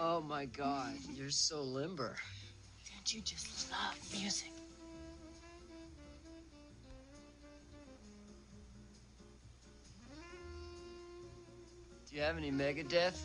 Oh my god, you're so limber. Don't you just love music? Do you have any Megadeth?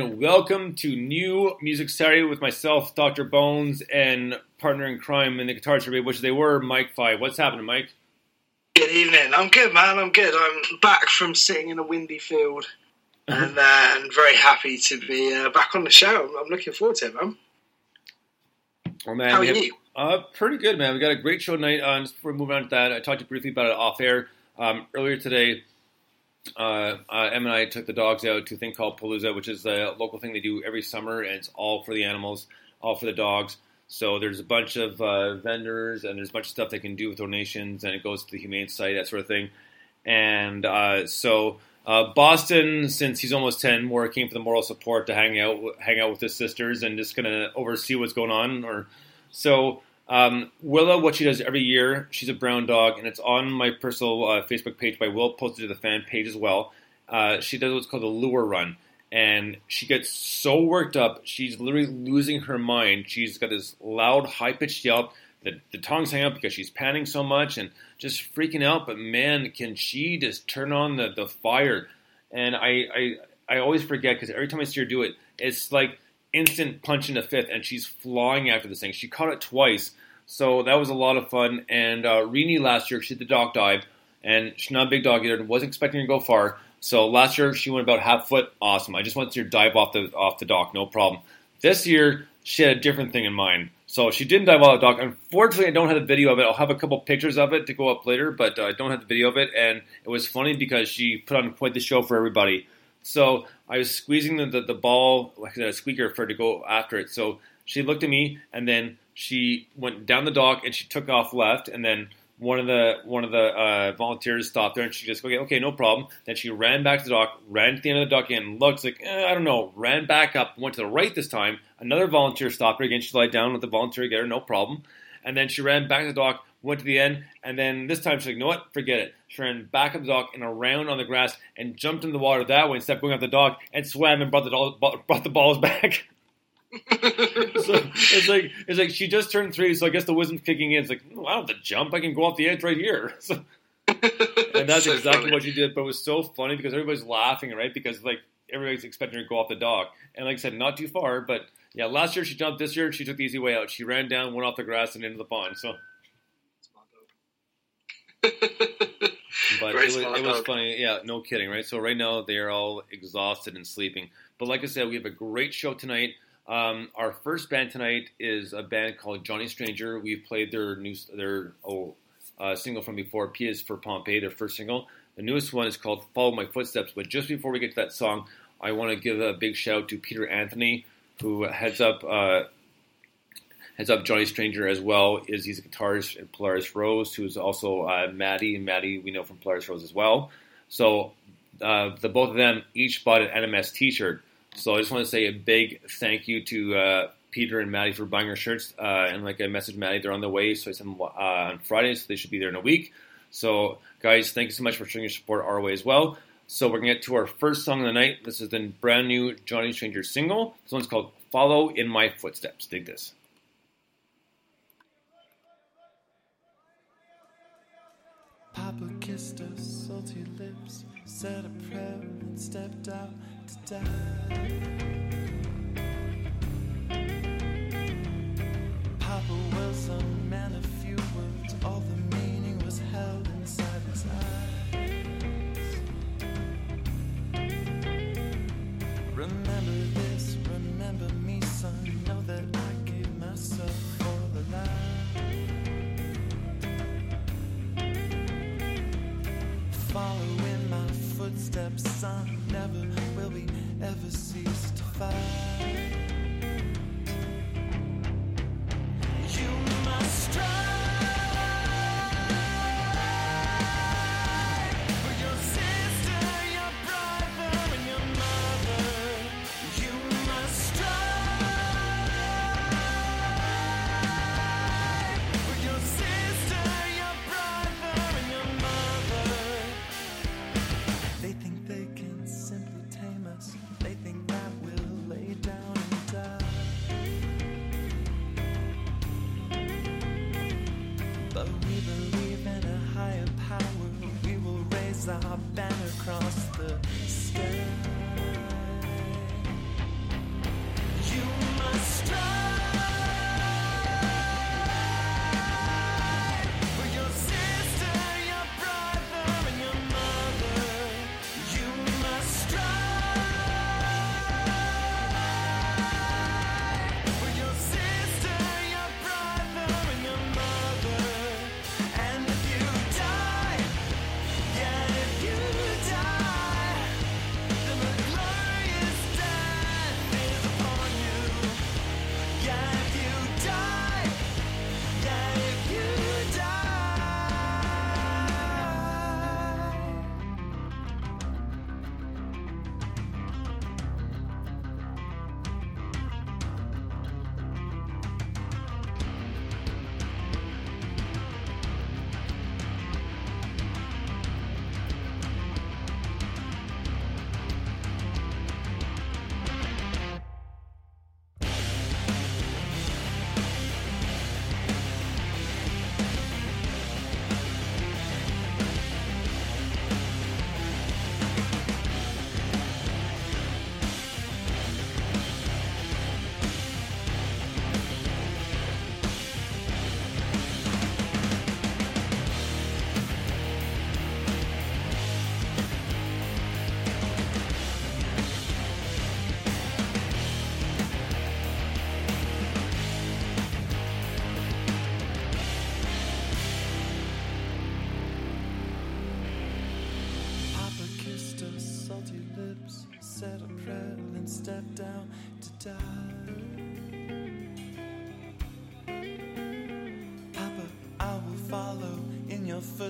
And welcome to New Music Saturday with myself, Dr. Bones, and partner in crime in the guitar survey, which they were Mike Five. What's happening, Mike? Good evening. I'm good, man. I'm good. I'm back from sitting in a windy field, and uh, and very happy to be uh, back on the show. I'm, looking forward to it, man. Oh man, How are have- you? Uh, pretty good, man. We got a great show tonight. Uh, just before we move on to that, I talked to you briefly about it off air um, earlier today. Uh, uh, Em and I took the dogs out to a thing called Palooza, which is a local thing they do every summer, and it's all for the animals, all for the dogs. So there's a bunch of uh, vendors, and there's a bunch of stuff they can do with donations, and it goes to the Humane Society, that sort of thing. And uh, so uh, Boston, since he's almost ten, more came for the moral support to hang out, hang out with his sisters, and just gonna oversee what's going on. Or so um, Willow, what she does every year, she's a brown dog, and it's on my personal uh, Facebook page. But I Will post it to the fan page as well. Uh, she does what's called a lure run, and she gets so worked up, she's literally losing her mind. She's got this loud, high pitched yelp. The, the tongues hang up because she's panting so much and just freaking out. But man, can she just turn on the, the fire? And I, I, I always forget because every time I see her do it, it's like instant punch in the fifth, and she's flying after this thing. She caught it twice, so that was a lot of fun. And uh, Rini last year, she did the dock dive, and she's not a big dog either, and wasn't expecting her to go far. So last year she went about half foot, awesome. I just wanted to dive off the off the dock, no problem. This year she had a different thing in mind. So she didn't dive off the dock. Unfortunately, I don't have the video of it. I'll have a couple pictures of it to go up later, but uh, I don't have the video of it. And it was funny because she put on quite the show for everybody. So I was squeezing the, the, the ball like a squeaker for her to go after it. So she looked at me, and then she went down the dock and she took off left, and then one of the one of the uh, volunteers stopped her, and she just okay, okay, no problem. Then she ran back to the dock, ran to the end of the dock, and looked like eh, I don't know, ran back up, went to the right this time. Another volunteer stopped her again. She lied down with the volunteer, get her, no problem. And then she ran back to the dock, went to the end, and then this time she's like, you know what, forget it. She ran back up the dock and around on the grass and jumped in the water that way instead of going up the dock and swam and brought the doll, brought the balls back. so it's like it's like she just turned three, so I guess the wisdom's kicking in. It's like oh, I don't have to jump; I can go off the edge right here. So, and that's So exactly funny. what she did. But it was so funny because everybody's laughing, right? Because like everybody's expecting her to go off the dock, and like I said, not too far. But yeah, last year she jumped. This year she took the easy way out. She ran down, went off the grass, and into the pond. So, but it was, it was funny. Yeah, no kidding, right? So right now they are all exhausted and sleeping. But like I said, we have a great show tonight. Um, our first band tonight is a band called Johnny Stranger. We've played their new their oh, uh, single from before, P is for Pompeii, their first single. The newest one is called Follow My Footsteps. But just before we get to that song, I want to give a big shout out to Peter Anthony, who heads up uh, Heads up Johnny Stranger as well is he's a guitarist in Polaris Rose, who's also uh, Maddie. And Maddie we know from Polaris Rose as well. So uh, the both of them each bought an NMS T-shirt. So I just want to say a big thank you to uh, Peter and Maddie for buying our shirts. Uh, and like I messaged Maddie, they're on the way, so I sent them uh, on Friday, so they should be there in a week. So guys, thank you so much for showing your support our way as well. So we're gonna get to our first song of the night. This is the brand new Johnny Stranger single. This one's called "Follow in My Footsteps." Dig this. Papa kissed her salty lips, said a prayer, and stepped out to die. Papa was a man of few words, all the meaning was held inside his eyes. Remember this, remember me, son. Know that footsteps, son. Never will we ever cease to fight. You must strive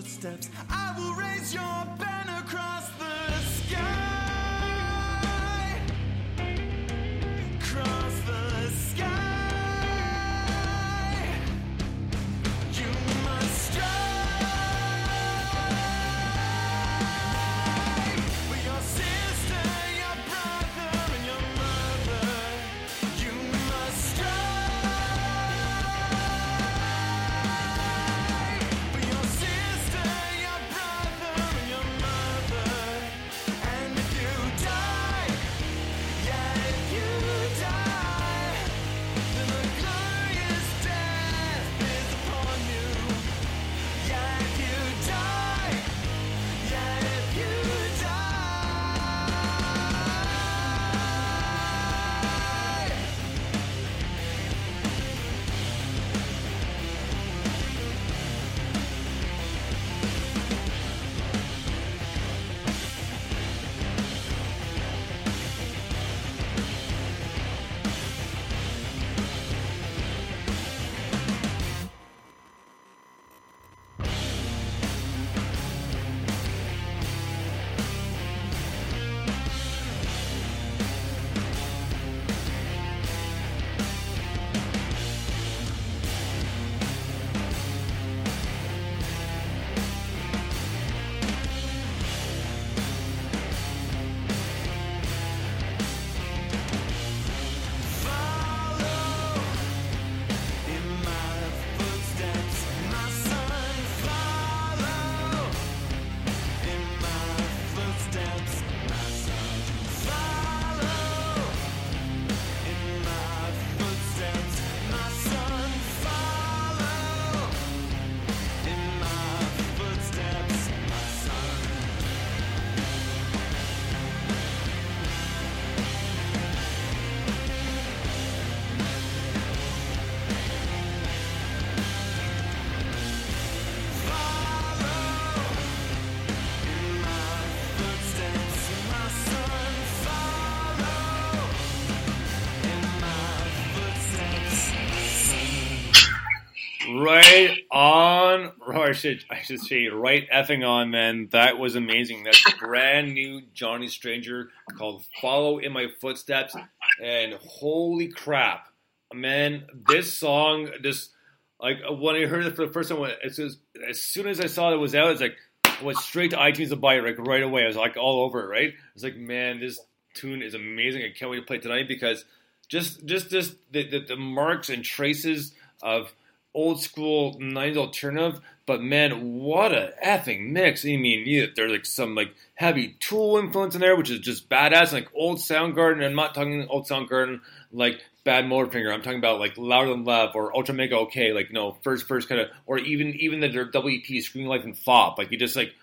footsteps. I will raise your Right on, or I should, I should say, right effing on, man. That was amazing. That's brand new Johnny Stranger called "Follow in My Footsteps," and holy crap, man! This song, just like uh, when I heard it for the first time, it's just, as soon as I saw it was out, it's like I went straight to iTunes to buy it like right away. I was like all over it, right? It's like, man, this tune is amazing. I can't wait to play tonight because just just this the, the, the marks and traces of old school 90s alternative, but man, what a effing mix. I mean, yeah, there's like some like heavy tool influence in there, which is just badass, like old Soundgarden. I'm not talking old Soundgarden like Badmotorfinger. I'm talking about like Louder Than Love or Ultra Mega OK, like you know, first first kind of, or even even the their WP Scream Life and Fopp. Like you just like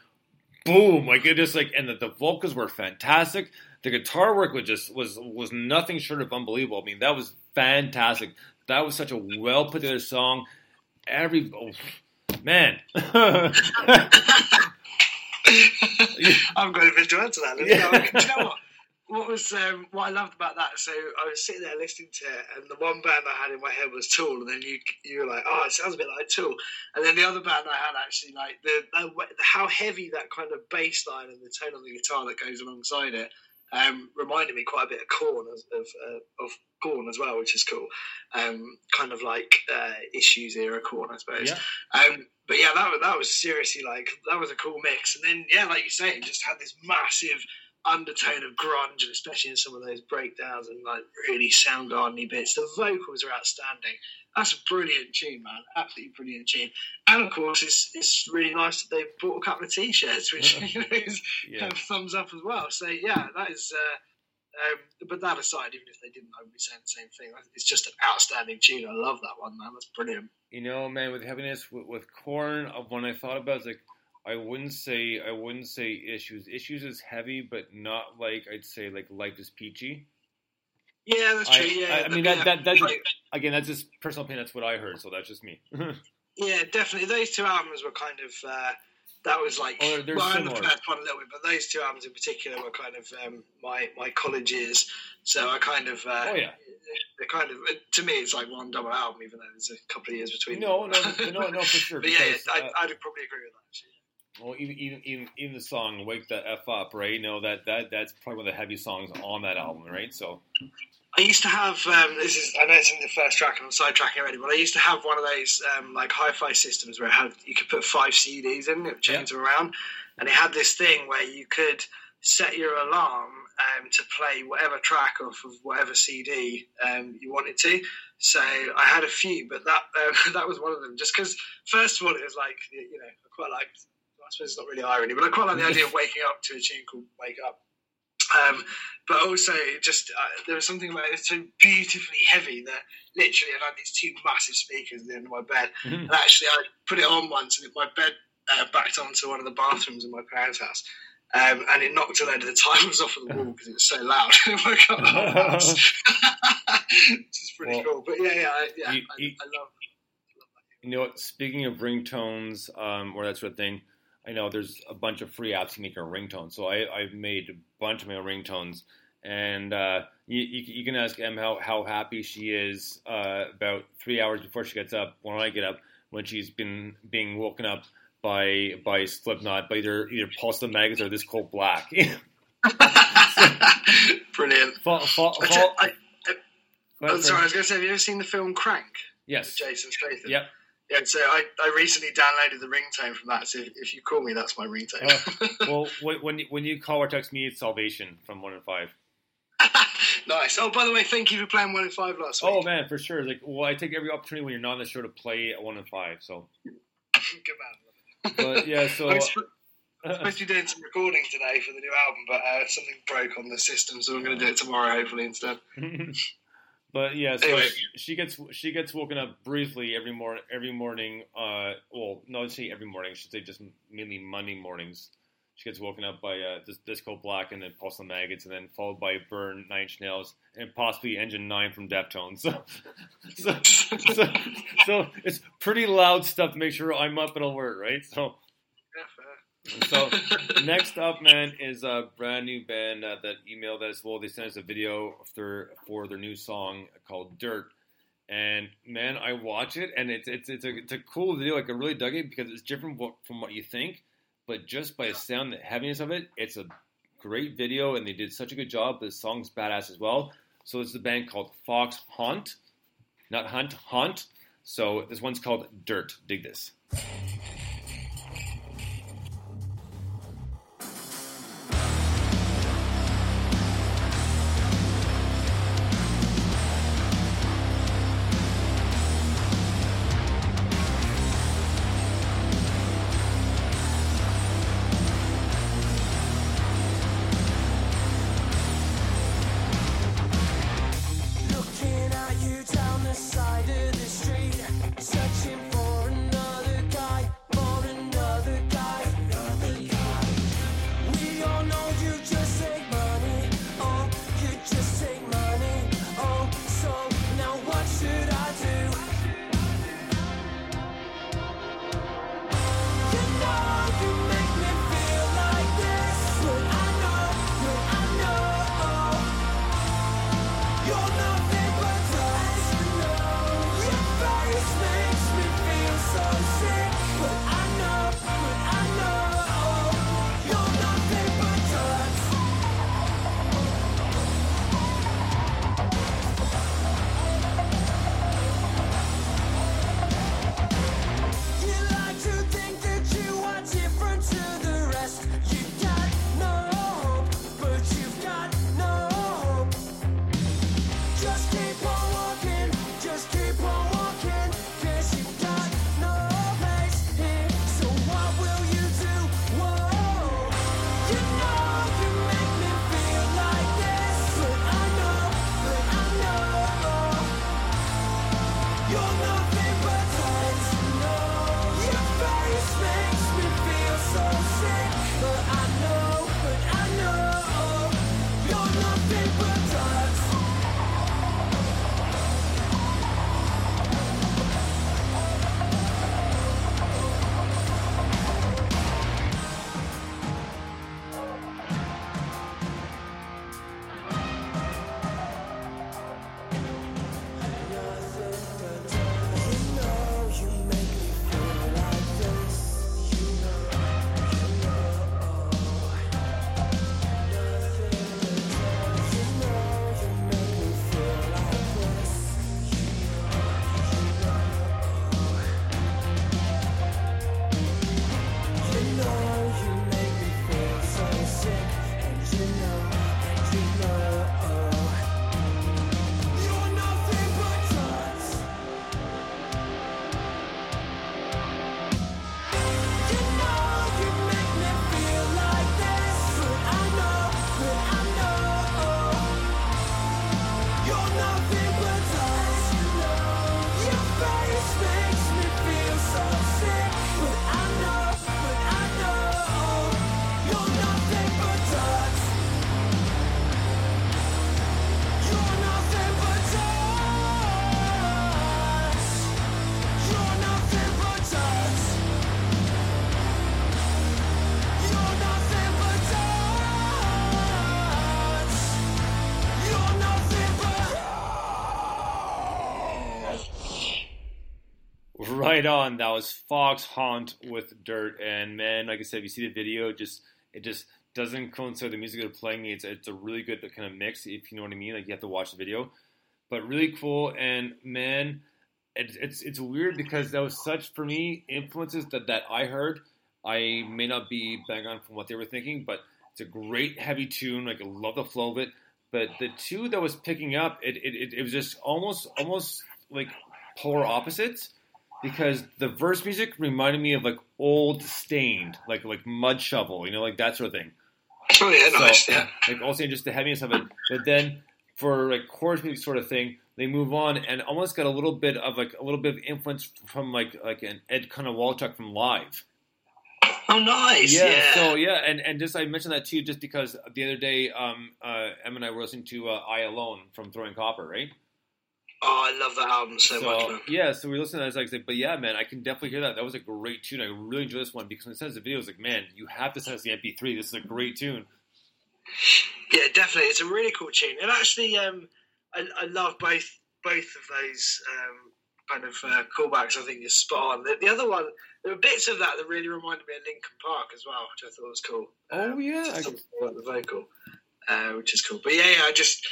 boom, like it just like, and the, the vocals were fantastic. The guitar work was just was was nothing short of unbelievable. I mean, that was fantastic. That was such a well put together song. Every oh, man, I'm going to be to answer that. Yeah. go. Do you know what? What was um, what I loved about that? So I was sitting there listening to it, and the one band I had in my head was Tool, and then you you were like, oh, it sounds a bit like Tool, and then the other band I had actually like the, the how heavy that kind of bass line and the tone on the guitar that goes alongside it um, reminded me quite a bit of Korn of of, uh, of Korn as well, which is cool. Um, kind of like uh, issues era Korn, I suppose. Yeah. Um, but yeah, that was, that was seriously like that was a cool mix. And then yeah, like you say, it just had this massive undertone of grunge, and especially in some of those breakdowns and like really Soundgarden bits. The vocals are outstanding. That's a brilliant tune, man. Absolutely brilliant tune. And of course, it's it's really nice that they bought a couple of t-shirts, which you know, is Yeah. kind of thumbs up as well. So yeah, that is. Uh, um, but that aside, even if they didn't, I would be saying the same thing. It's just an outstanding tune. I love that one, man. That's brilliant. you know, man, with heaviness, with, with Korn, uh, when I thought about it, it's like, I wouldn't say, I wouldn't say issues. Issues is heavy, but not like I'd say like life is peachy. Yeah, that's I- true. yeah, I- I mean, that- yeah. that- that's- Like, Again, that's just personal opinion. That's what I heard, so that's just me. Yeah, definitely. Those two albums were kind of uh, that was like Oh, well, and the first one a little bit, but those two albums in particular were kind of um, my my college years. So I kind of uh, Oh, yeah. they're kind of to me it's like one double album, even though there's a couple of years between. No, them. no, no, no, for sure. but yeah, because, I, uh, I'd probably agree with that. Actually. Well, even even even, even the song "Wake the F Up," right? You know that that that's probably one of the heavy songs on that album, right? So I used to have um, this is I know it's in the first track and I'm sidetracking already, but I used to have one of those um, like hi-fi systems where it had you could put five CDs in, it would change them around, and it had this thing where you could set your alarm um, to play whatever track off of whatever CD um, you wanted to. So I had a few, but that um, that was one of them. Just because first of all it was like you know I quite like I suppose it's not really irony, but I quite like the idea of waking up to a tune called "Wake Up." Um, but also, just uh, there was something about it so beautifully heavy that literally I had these two massive speakers at the end of my bed. Mhm. And actually, I put it on once, and my bed uh, backed onto one of the bathrooms in my parents' house. Um, and it knocked a load of the timers off of the wall because it was so loud. it woke up the whole house. Which is pretty Well, cool. But yeah, yeah, I, yeah, you- I, you- I love you know, what? speaking of ringtones um, or that sort of thing, I know there's a bunch of free apps you make your ringtones. So I I've made a bunch of my ringtones, and uh, you, you you can ask Em how how happy she is uh, about three hours before she gets up. When I get up, when she's been being woken up by by Slipknot, by either either Pulse the Maggots or This Cold Black. Brilliant. fall, fall, I, fall, I, Go I'm sorry, I was going to say, have you ever seen the film Crank? Yes. Jason Statham. Yep. Yeah, so I, I recently downloaded the ringtone from that. So if, if you call me, that's my ringtone. well, when when you, call or text me, it's Salvation from one in five. nice. Oh, by the way, thank you for playing one in five last week. Oh man, for sure. Like, well, I take every opportunity when you're not on the show to play one in five. So, Good man. but yeah, so I was sp- supposed to be doing some recording today for the new album, but uh, something broke on the system, so I'm going to do it tomorrow, hopefully instead. But yeah, so Anyway. she, gets she gets woken up briefly every morning. Every morning, uh, well, no, I'd say every morning. Should say just mainly Monday mornings. She gets woken up by uh, This Cold Black and then Pulse the Maggots, and then followed by Burn, Nine Inch Nails, and possibly Engine Nine from Deftones. So, so, so, so it's pretty loud stuff to make sure I'm up and alert, right? So. So next up, man, is a brand new band uh, that emailed us. Well, they sent us a video for for their new song called "Dirt," And man, I watch it, and it's it's it's a it's a cool video. Like I really dug it because it's different from what you think, but just by the sound, the heaviness of it, it's a great video, and they did such a good job. The song's badass as well. So it's the band called Fox Haunt, not Hunt, Haunt. So this one's called Dirt. Dig this. Right on. That was Fox Haunt with Dirt, and man, like I said, if you see the video, just it just doesn't coincide the music they're playing. It's it's a really good kind of mix, if you know what I mean. Like you have to watch the video, but really cool. And man, it's it's it's weird because that was such for me influences that that I heard. I may not be bang on from what they were thinking, but it's a great heavy tune. Like I love the flow of it. But the two that was picking up, it it, it, it was just almost almost like polar opposites because the verse music reminded me of like old Staind, like like Mudshovel, you know, like that sort of thing. Oh yeah, So, nice. Yeah. Like also just the heaviness of it. But then for like chorus music sort of thing, they move on and almost got a little bit of like a little bit of influence from like like an Ed kind of Kowalczyk from live. Oh, nice. Yeah, Yeah. So yeah, and and just I mentioned that too, just because the other day, um, uh, Em and I were listening to uh, "I Alone" from Throwing Copper, right? Oh, I love that album so, So much, man. yeah, so we listened to that. I was like, but yeah, man, I can definitely hear that. That was a great tune. I really enjoy this one because when it says the video, it's like, man, you have to send us the MP3. This is a great tune. Yeah, definitely. It's a really cool tune. And actually, um, I, I love both both of those um, kind of uh, callbacks, I think, is spot on. The, the other one, there were bits of that that really reminded me of Linkin Park as well, which I thought was cool. Oh yeah, Just I- the vocal, uh, which is cool. But yeah, yeah, I just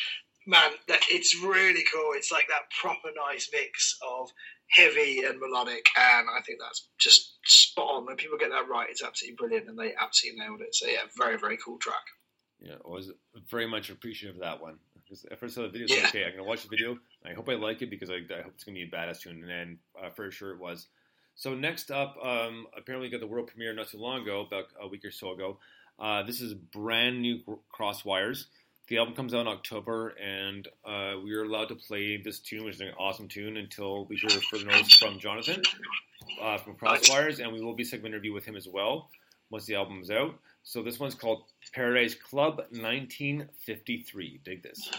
man, that it's really cool. It's like that proper nice mix of heavy and melodic, and I think that's just spot on. When people get that right, it's absolutely brilliant, and they absolutely nailed it. So yeah, very very cool track. Yeah, I was very much appreciative of that one. Because at first I saw the video, Yeah. like, okay, I'm gonna watch the video. I hope I like it because I, I hope it's gonna be a badass tune, and then uh, for sure it was. So next up, um, apparently got the world premiere not too long ago, about a week or so ago. Uh, this is brand new Crosswires. The album comes out in October, and uh, we are allowed to play this tune, which is an awesome tune, until we hear further notes from Jonathan uh, from Crosswires, and we will be segment interview with him as well once the album is out. So this one's called Paradise Club 1953. Dig this.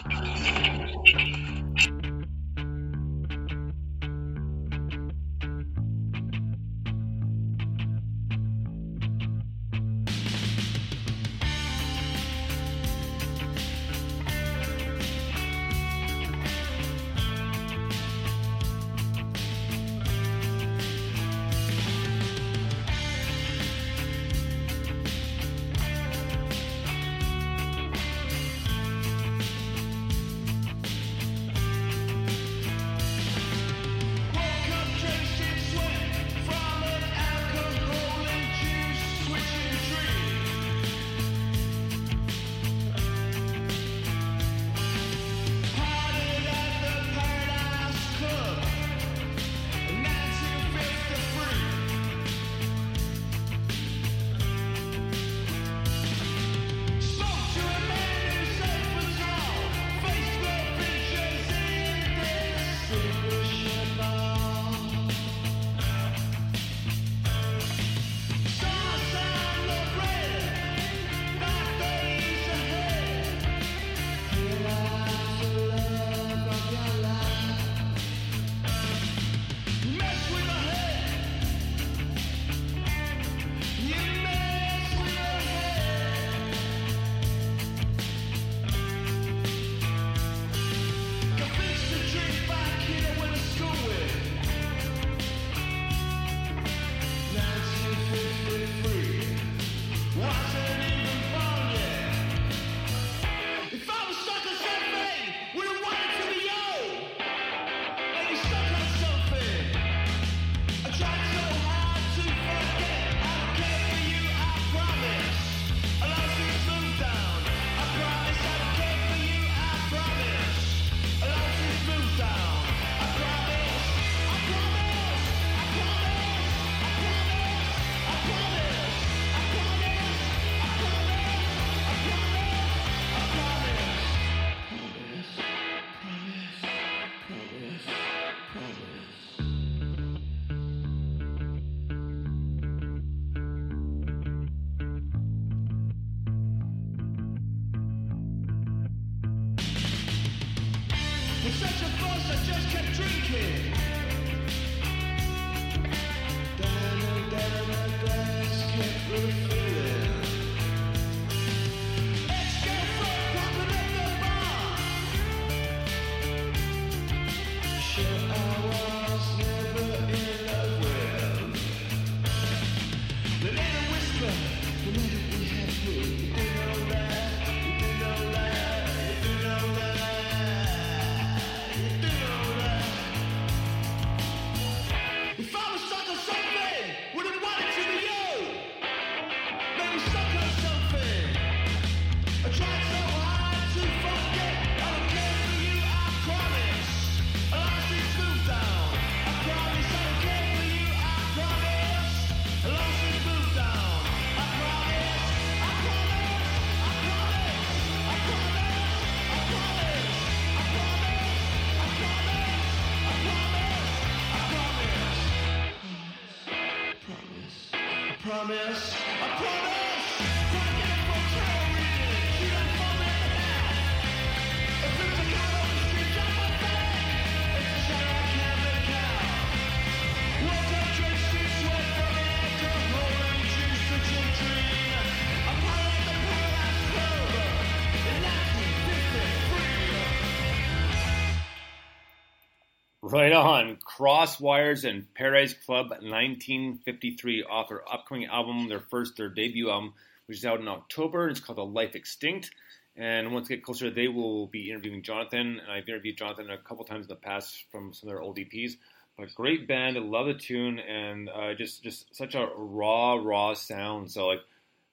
Right on. Crosswires and Paradise Club 1953 off their upcoming album, their first, their debut album, which is out in October. It's called The Life Extinct. And once we get closer, they will be interviewing Jonathan. And I've interviewed Jonathan a couple times in the past from some of their old EPs. But great band, I love the tune, and uh, just just such a raw, raw sound. So like,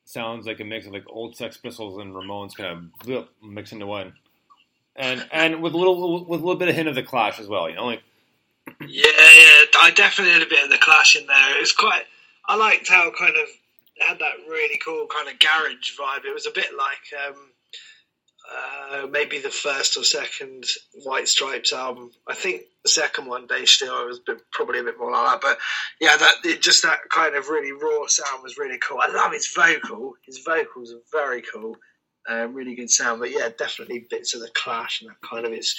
sounds like a mix of like old Sex Pistols and Ramones kind of mixed into one, and and with a little with a little bit of hint of the Clash as well. You know, like Yeah, yeah, I definitely had a bit of the clash in there. It was quite. I liked how kind of had that really cool kind of garage vibe. It was a bit like um, uh, maybe the first or second White Stripes album. I think the second one, De Stijl, was a bit, probably a bit more like that. But yeah, that it, just that kind of really raw sound was really cool. I love his vocal. His vocals are very cool. Um, really good sound, but yeah, definitely bits of the Clash and that kind of its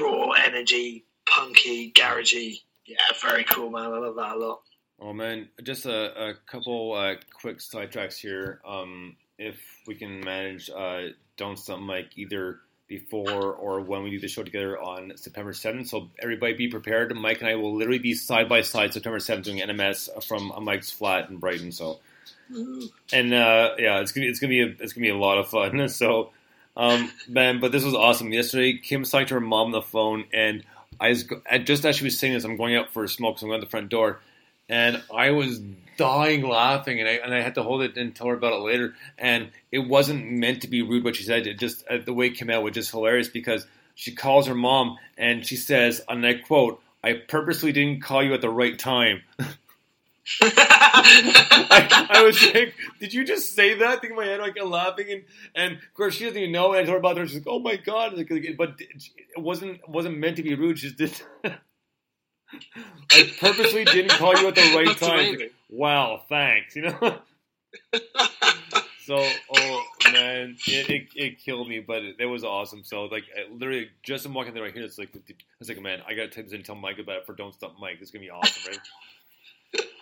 raw energy, punky, garagey. Yeah, very cool, man. I love that a lot. Oh man, just a, a couple uh, quick sidetracks here. Um, if we can manage, uh, don't stump Mike either before or when we do the show together on September seventh. So everybody be prepared. Mike and I will literally be side by side September seventh doing NMS from Mike's flat in Brighton. So and uh, yeah, it's gonna it's gonna be a, it's gonna be a lot of fun. So, um, man, but this was awesome. Yesterday, Kim was talking to her mom on the phone, and I go- and just as she was saying this, I'm going out for a smoke, so I'm going to the front door, and I was dying laughing, and I and I had to hold it and tell her about it later. And it wasn't meant to be rude what she said. It just uh, the way it came out was just hilarious because she calls her mom and she says, and I quote, "I purposely didn't call you at the right time." I, I was like, did you just say that? Thinking in my head, like I'm laughing, and and of course she doesn't even know. And I told her about it. She's like, oh my god! Like, but it wasn't wasn't meant to be rude. She just did. I purposely didn't call you at the right That's time. Like, wow, thanks. You know. so, oh man, it, it, it killed me, but it, it was awesome. So, like, I literally, just I'm walking there right here. It's like, I was like, man, I gotta type this in and tell Mike about it for Don't Stop Mike. It's gonna be awesome, right?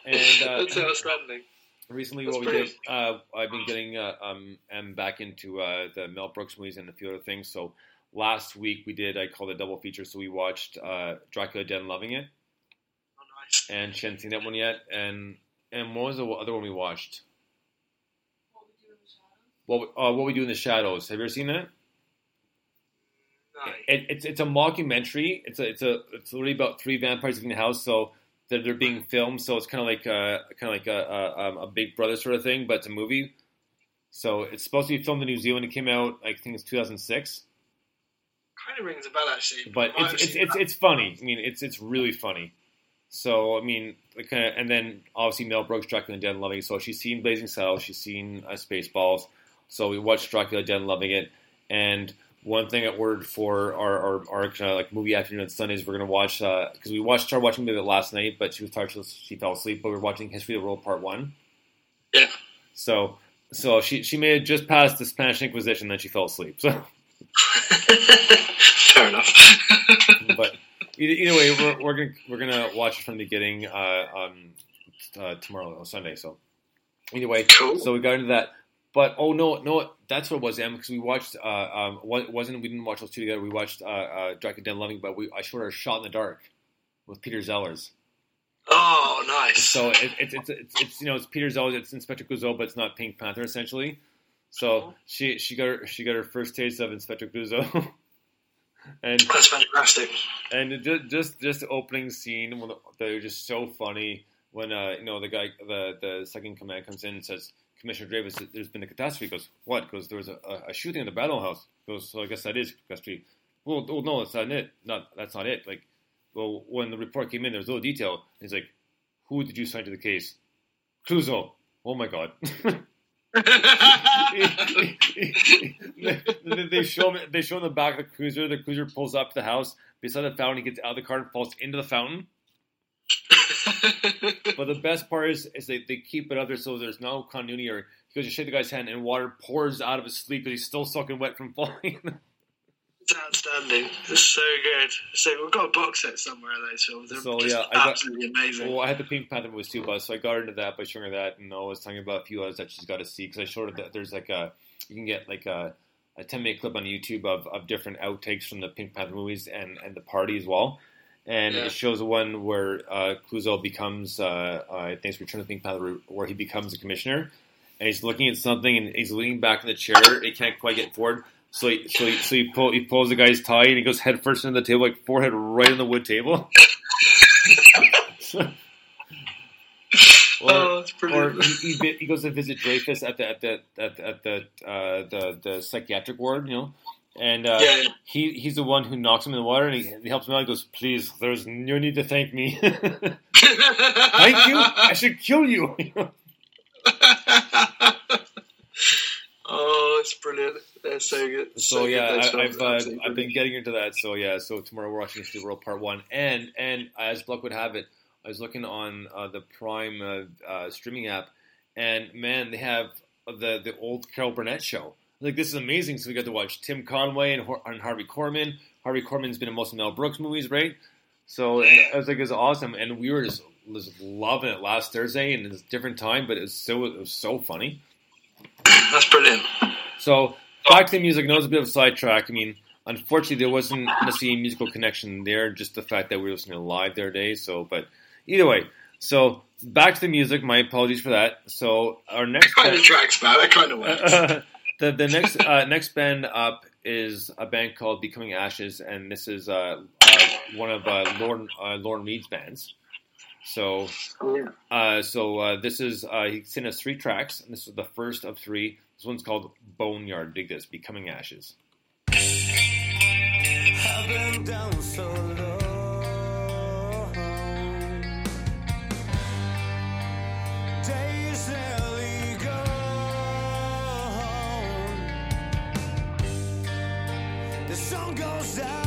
And uh, That's outstanding. recently, That's what we did, uh, I've been getting uh, um, am back into uh, the Mel Brooks movies and a few other things. So last week we did, I called it a double feature. So we watched uh, Dracula Dead and Loving It, Oh, nice. and she hadn't seen that one yet. And and what was the other one we watched? What we- uh, what we do in the shadows? Have you ever seen that? It, it's it's a mockumentary. It's a it's a it's literally about three vampires in the house. So they're, they're being filmed. So it's kind of like a kind of like a, a, um, a Big Brother sort of thing, but it's a movie. So it's supposed to be filmed in New Zealand. It came out I think it's 2006. Kind of rings a bell actually. But might it's it's it's, it's funny. I mean, it's it's really funny. So I mean, kind of, and then obviously Mel Brooks, Dracula and Dead and Loving. It. So she's seen Blazing Saddles, she's seen uh, Spaceballs. So we watched Dracula and Dead and Loving It. And one thing at Word for our our, our kind of like movie afternoon on Sundays, we're gonna watch because we watched started watching it last night, but she was tired, so she fell asleep. But we're watching History of the World Part One. Yeah. So so she she may have just passed the Spanish Inquisition, then she fell asleep. So. Fair enough. but either, either way, we're, we're gonna we're gonna watch it from the beginning uh, on uh, tomorrow or Sunday. So anyway, Cool. so we got into that. But oh no, no, that's what it was, Em, because we watched. Uh, um, wasn't we didn't watch those two together. We watched uh, uh, and Loving, but we I showed her Shot in the Dark with Peter Sellers. oh, nice. So it, it, it's it's it's you know it's Peter Sellers, it's Inspector Clouseau, but it's not Pink Panther essentially. So she she got her she got her first taste of Inspector Clouseau. And That's fantastic. and just just just the opening scene they're just so funny when uh you know the guy the the second command comes in and says Commissioner Davis there's been a catastrophe he goes what goes there was a, a, shooting in the battle house He goes so I guess that is catastrophe well, well no that's not it not that's not it like well when the report came in there was little detail he's like who did you sign to the case Clouseau oh my god they, they show him. They show him the back of the cruiser. The cruiser pulls up to the house beside the fountain. He gets out of the car and falls into the fountain. But the best part is, is they, they keep it up there so there's no continuity. Or he goes to shake the guy's hand and water pours out of his sleeve because he's still soaking wet from falling. It's outstanding. It's so good. So we've got a box set somewhere of those films. They're So, yeah, I got- absolutely amazing. well, I had the Pink Panther movies too, but so I got into that by showing her that, and I was talking about a few others that she's got to see because I showed her that there's like a you can get like a a ten minute clip on YouTube of, of different outtakes from the Pink Panther movies and and the party as well. And Yeah. it shows the one where uh, Clouseau becomes, uh, uh, I think it's Return of the Pink Panther, where he becomes a commissioner, and he's looking at something, and he's leaning back in the chair. He can't quite get forward, so he, so he, so he, pull, he pulls the guy's tie, and he goes head first into the table, like forehead right on the wood table. Or, Oh, that's or he, he, he goes to visit Dreyfus at the at the at, the- at the uh, the the psychiatric ward, you know, and uh, Yeah, yeah. he he's the one who knocks him in the water, and he, he helps him out. He goes, "Please, there's no need to thank me. thank you. I should kill you." oh, it's brilliant. They're so good. so good, yeah, those I, I've uh, I've been getting into that. So yeah, so tomorrow we're watching Steel World Part One, and and as luck would have it, I was looking on uh, the Prime uh, uh, streaming app, and man, they have the the old Carol Burnett show. Like this is amazing. So we got to watch Tim Conway and, and Harvey Korman. Harvey Korman's been in most of Mel Brooks movies, right? So and I was like, it's awesome, and we were just, just loving it last Thursday, and it's a different time, but it's so it was so funny. That's brilliant. So back to the music. I know it's a bit of a sidetrack. I mean, unfortunately, there wasn't necessarily a musical connection there. Just the fact that we were listening live the other day. So, but either way, so back to the music. My apologies for that. So our next Kind of tracks, man. That kind of works. The the next uh, next band up is a band called Becoming Ashes, and this is uh, uh, one of uh, Lauren uh, Lauren Reed's bands. So uh, so uh, this is uh, he sent us three tracks, and this is the first of three. This one's called Boneyard. Dig this, Becoming Ashes. Goes down.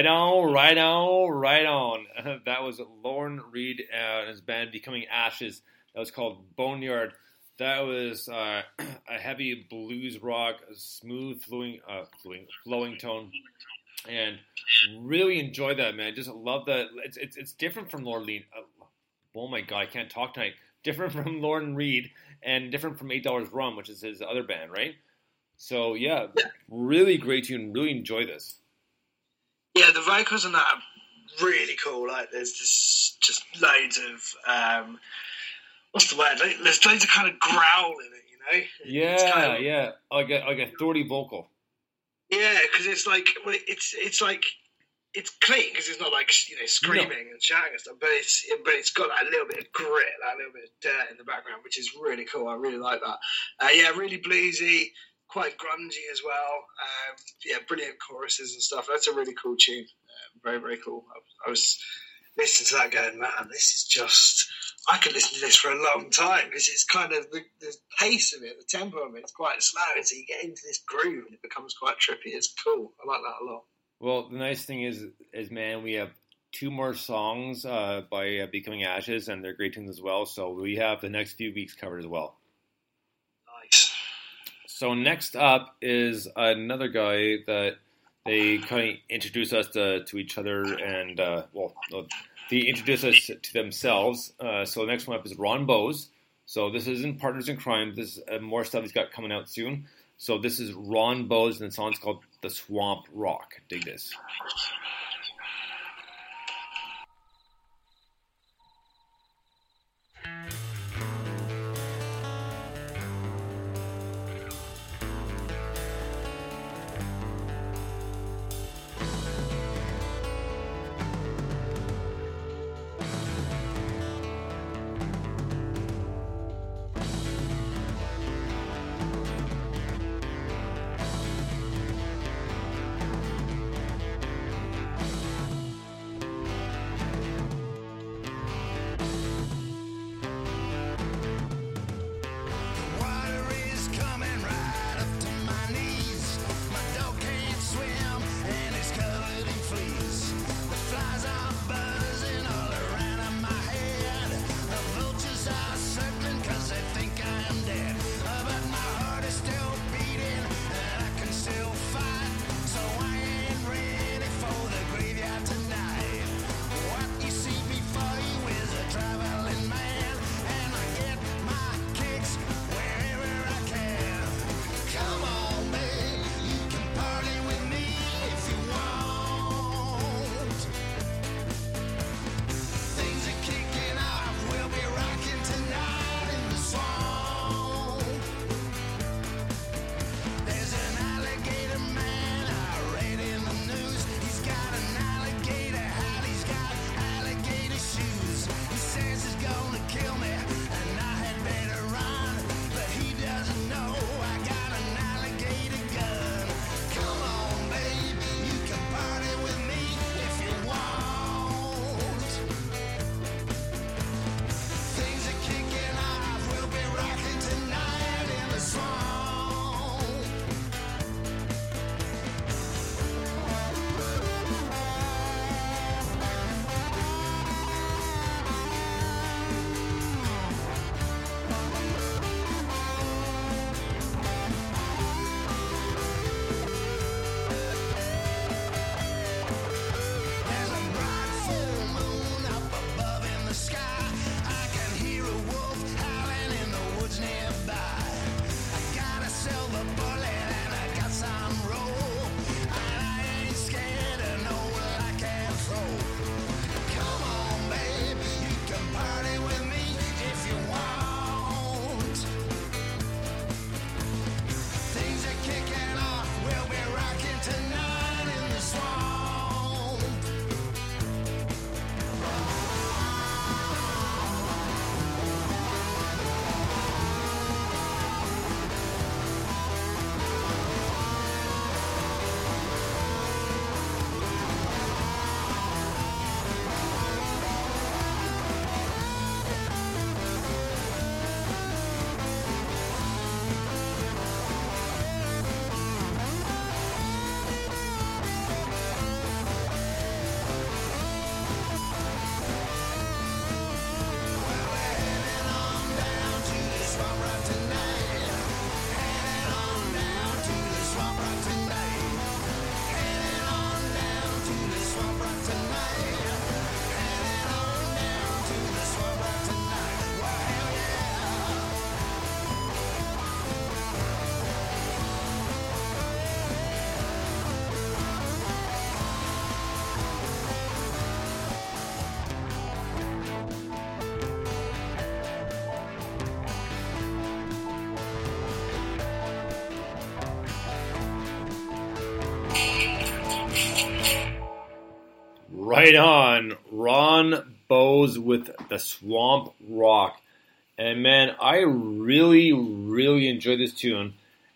Right on, right on, right on. that was Lauren Reed and his band Becoming Ashes. That was called Boneyard. That was uh, a heavy blues rock, smooth flowing, uh, flowing, flowing tone, and really enjoyed that man. Just love that. It's it's, it's different from Lauren Reed. Uh, oh my god, I can't talk tonight. Different from Lauren Reed and different from Eight Dollars Rum, which is his other band, right? So yeah, really great tune. Really enjoy this. Yeah, the vocals on that are really cool. Like, there's just just loads of um, what's the word? Like, there's loads of kind of growl in it, you know? Yeah, kind of- yeah. Like a, like a authority vocal. Yeah, because it's like well, it's it's like it's clean because it's not like you know screaming and shouting and stuff, but it's but it's got that little bit of grit, that little bit of dirt in the background, which is really cool. I really like that. Uh, yeah, really bluesy, quite grungy as well. Um, yeah, brilliant choruses and stuff. That's a really cool tune. Uh, very very cool. I, I was listening to that going, man, this is just. I could listen to this for a long time because it's kind of the, the pace of it, the tempo of it, it's quite slow, and so you get into this groove and it becomes quite trippy. It's cool. I like that a lot. Well, the nice thing is, is man, we have two more songs uh, by uh, Becoming Ashes, and they're great tunes as well. So we have the next few weeks covered as well. So next up is another guy that they kind of introduce us to, to each other, and uh, well, they introduce us to themselves. Uh, so the next one up is Ron Bose. So this isn't Partners in Crime. This is uh, more stuff he's got coming out soon. So this is Ron Bose, and the song's called "The Swamp Rock." Dig this. Right on. Ron Bowes with the Swamp Rock. And man, I really, really enjoyed this tune.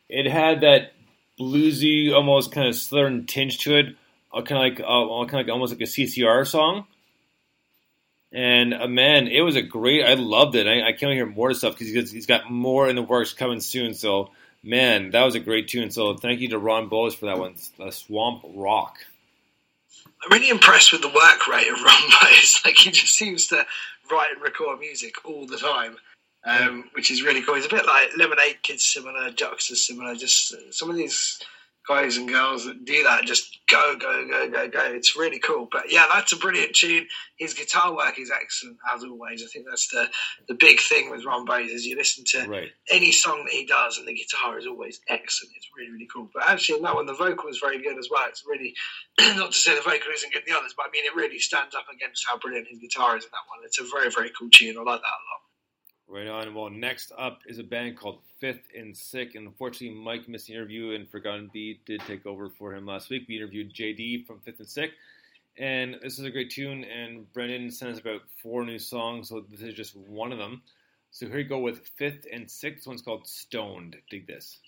It had that bluesy, almost kind of southern tinge to it, kind of like, uh, kind of like almost like a CCR song. And uh, man, it was a great. I loved it. I, I can't hear more stuff because he's, he's got more in the works coming soon. So man, that was a great tune. So thank you to Ron Bowes for that one. The Swamp Rock. I'm really impressed with the work rate of Ron Baez. Like he just seems to write and record music all the time, um, which is really cool. It's a bit like Lemonade Kids, similar, Juxta, similar. Just some of these guys and girls that do that just go, go, go, go, go. It's really cool. But yeah, that's a brilliant tune. His guitar work is excellent as always. I think that's the the big thing with Ron Baez is you listen to Right. any song that he does, and the guitar is always excellent. It's really, really cool. But actually, in that one, the vocal is very good as well. It's really not to say the vocal isn't good in the others, but I mean, it really stands up against how brilliant his guitar is in that one. It's a very, very cool tune. I like that a lot. Right on. Well, next up is a band called Fifth and Sick, and unfortunately, Mike missed the interview, and Forgotten Beat did take over for him last week. We interviewed JD from Fifth and Sick, and this is a great tune. And Brendan sent us about four new songs, so this is just one of them. So here you go with Fifth and Sick. This one's called Stoned. Dig this.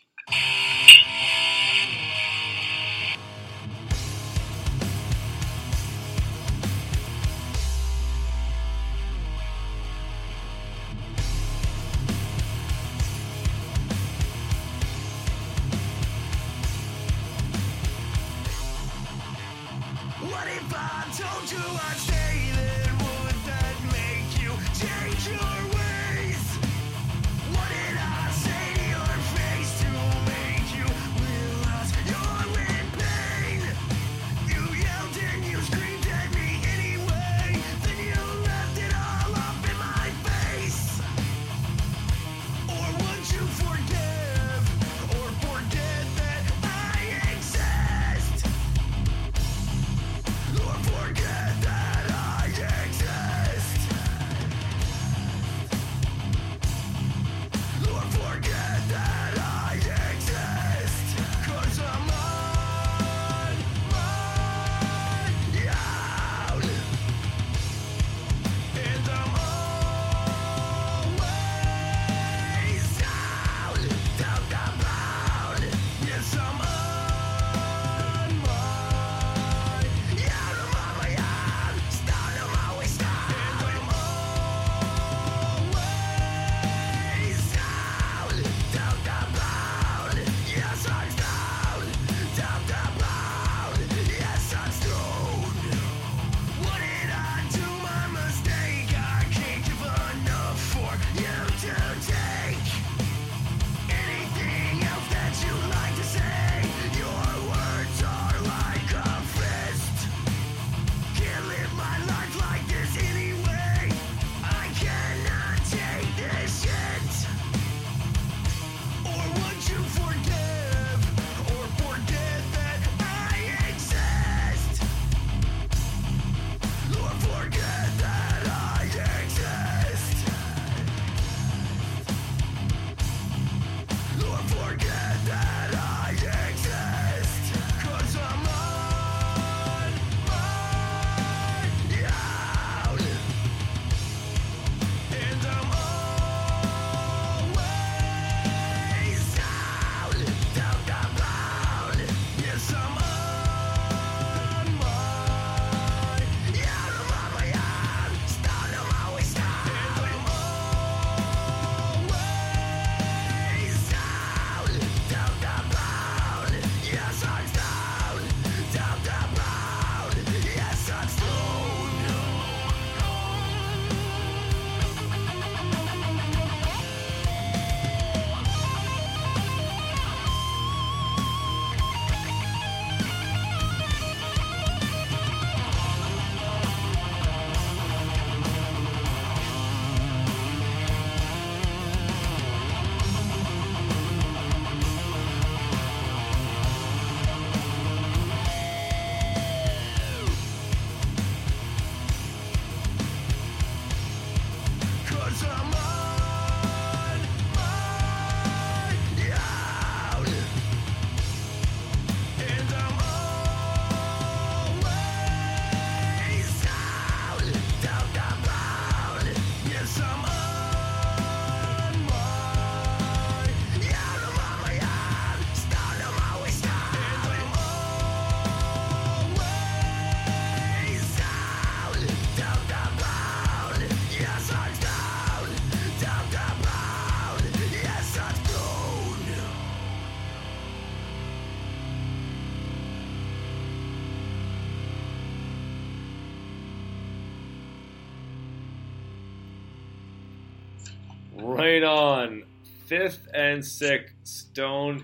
Right on. Fifth and sixth, Stone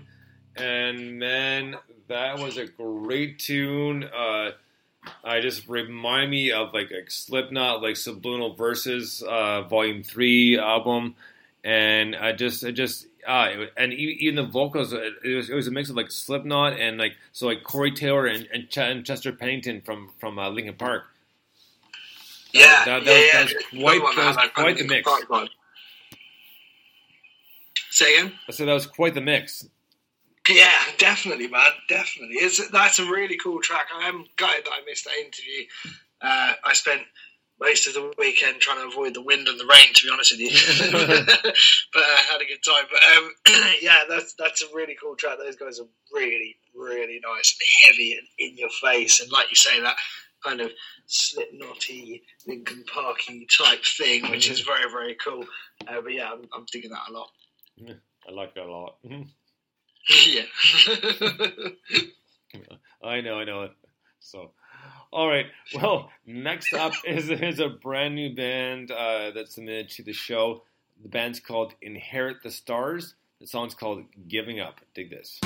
and Men. That was a great tune. Uh, I just remind me of like, like Slipknot, like Subliminal Verses, uh, Volume Three album, and I just, I just, uh, and even the vocals, it was, it was a mix of like Slipknot and like so like Corey Taylor and, and, Ch- and Chester Bennington from from uh, Linkin Park. Yeah, that, that, yeah, was, yeah. that was quite, that was quite the mix. Park. Say again? I said that was quite the mix. Yeah, definitely, man. Definitely. It's that's a really cool track. I am gutted that I missed that interview. Uh, I spent most of the weekend trying to avoid the wind and the rain, to be honest with you. but I had a good time. But um, yeah, that's that's a really cool track. Those guys are really, really nice and heavy and in your face. And like you say, that kind of Slipknotty, Linkin Parky type thing, which is very, very cool. Uh, but yeah, I'm, I'm digging that a lot. I like that a lot. yeah. I know, I know. It. So, all right. Well, next up is is a brand new band uh, that submitted to the show. The band's called Inherit the Stars. The song's called Giving Up. Dig this.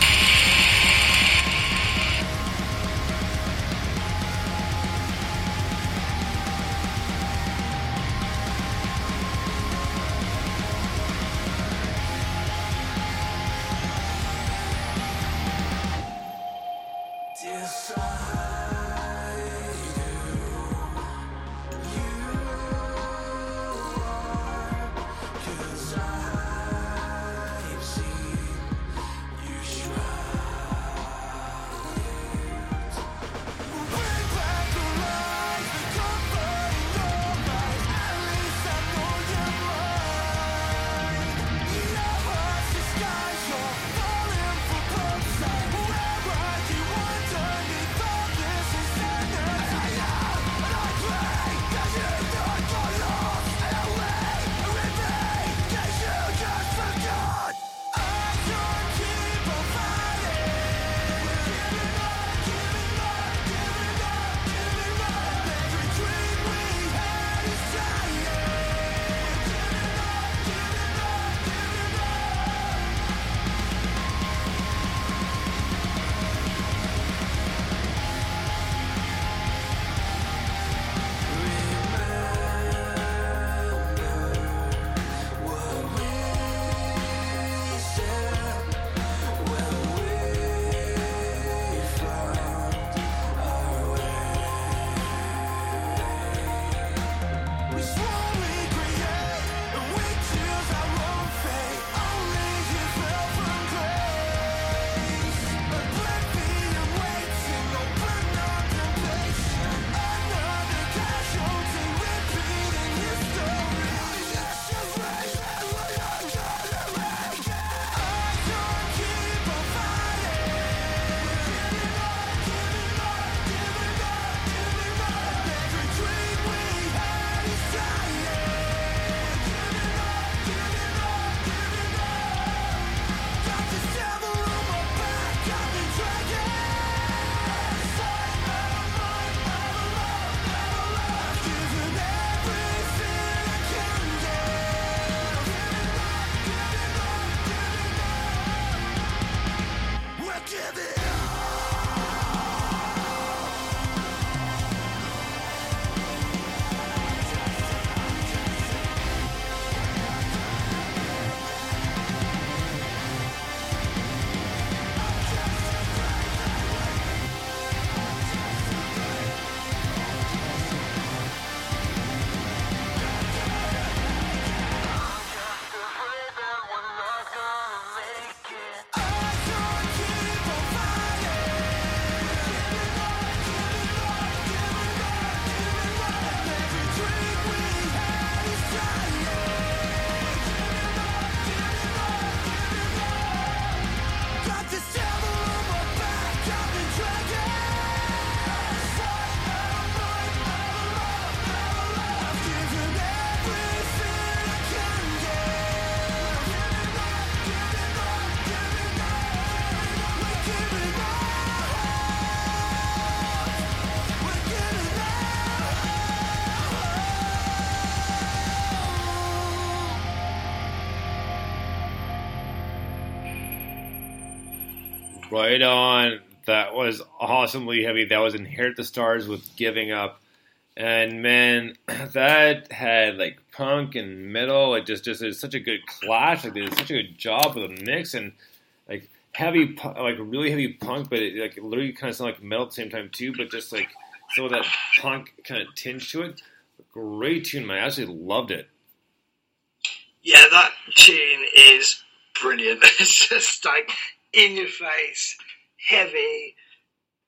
Right on. That was awesomely heavy. That was Inherit the Stars with Giving Up. And man, that had like punk and metal. It just just is such a good clash. Like they did such a good job with the mix and like heavy, like really heavy punk, but it like literally kind of sounded like metal at the same time too. But just like some of that punk kind of tinge to it. Great tune, man. I absolutely loved it. Yeah, that tune is brilliant. It's just like in your face, heavy,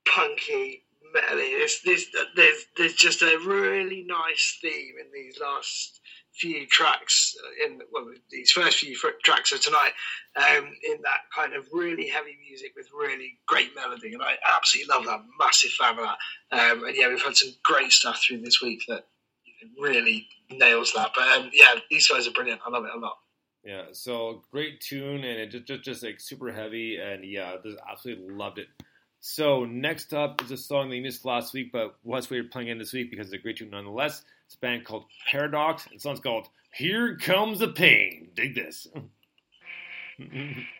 punky, metally. It's, this, there's, there's just a really nice theme in these last few tracks, uh, in well, these first few tracks of tonight, um, in that kind of really heavy music with really great melody. And I absolutely love that. Massive fan of that. Um, and yeah, we've had some great stuff through this week that really nails that. But um, yeah, these guys are brilliant. I love it a lot. Yeah, so great tune and it just just, just like super heavy and yeah, just absolutely loved it. So next up is a song that you missed last week, but was we were playing in this week because it's a great tune nonetheless. It's a band called Paradox, and the song's called "Here Comes the Pain." Dig this.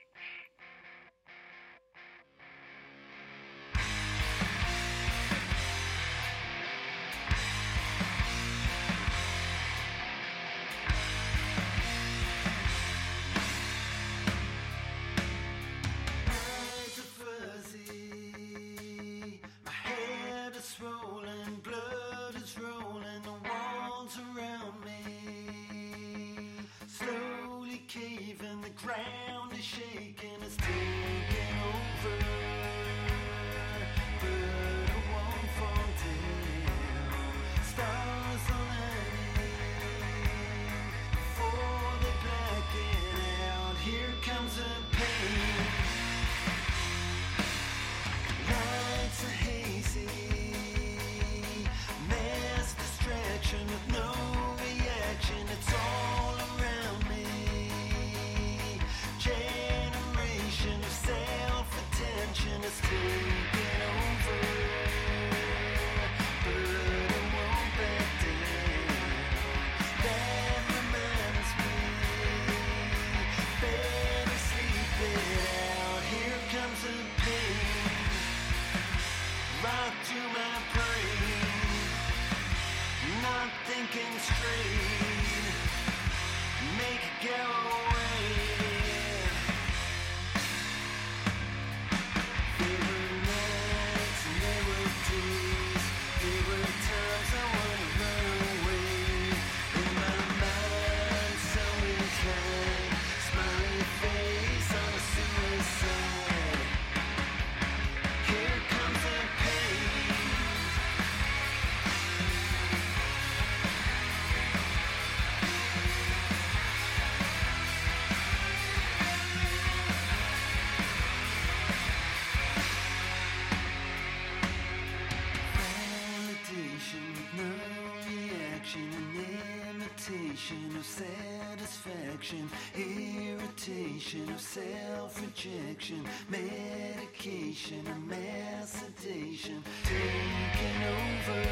of self-rejection, medication of mass sedation, taking over.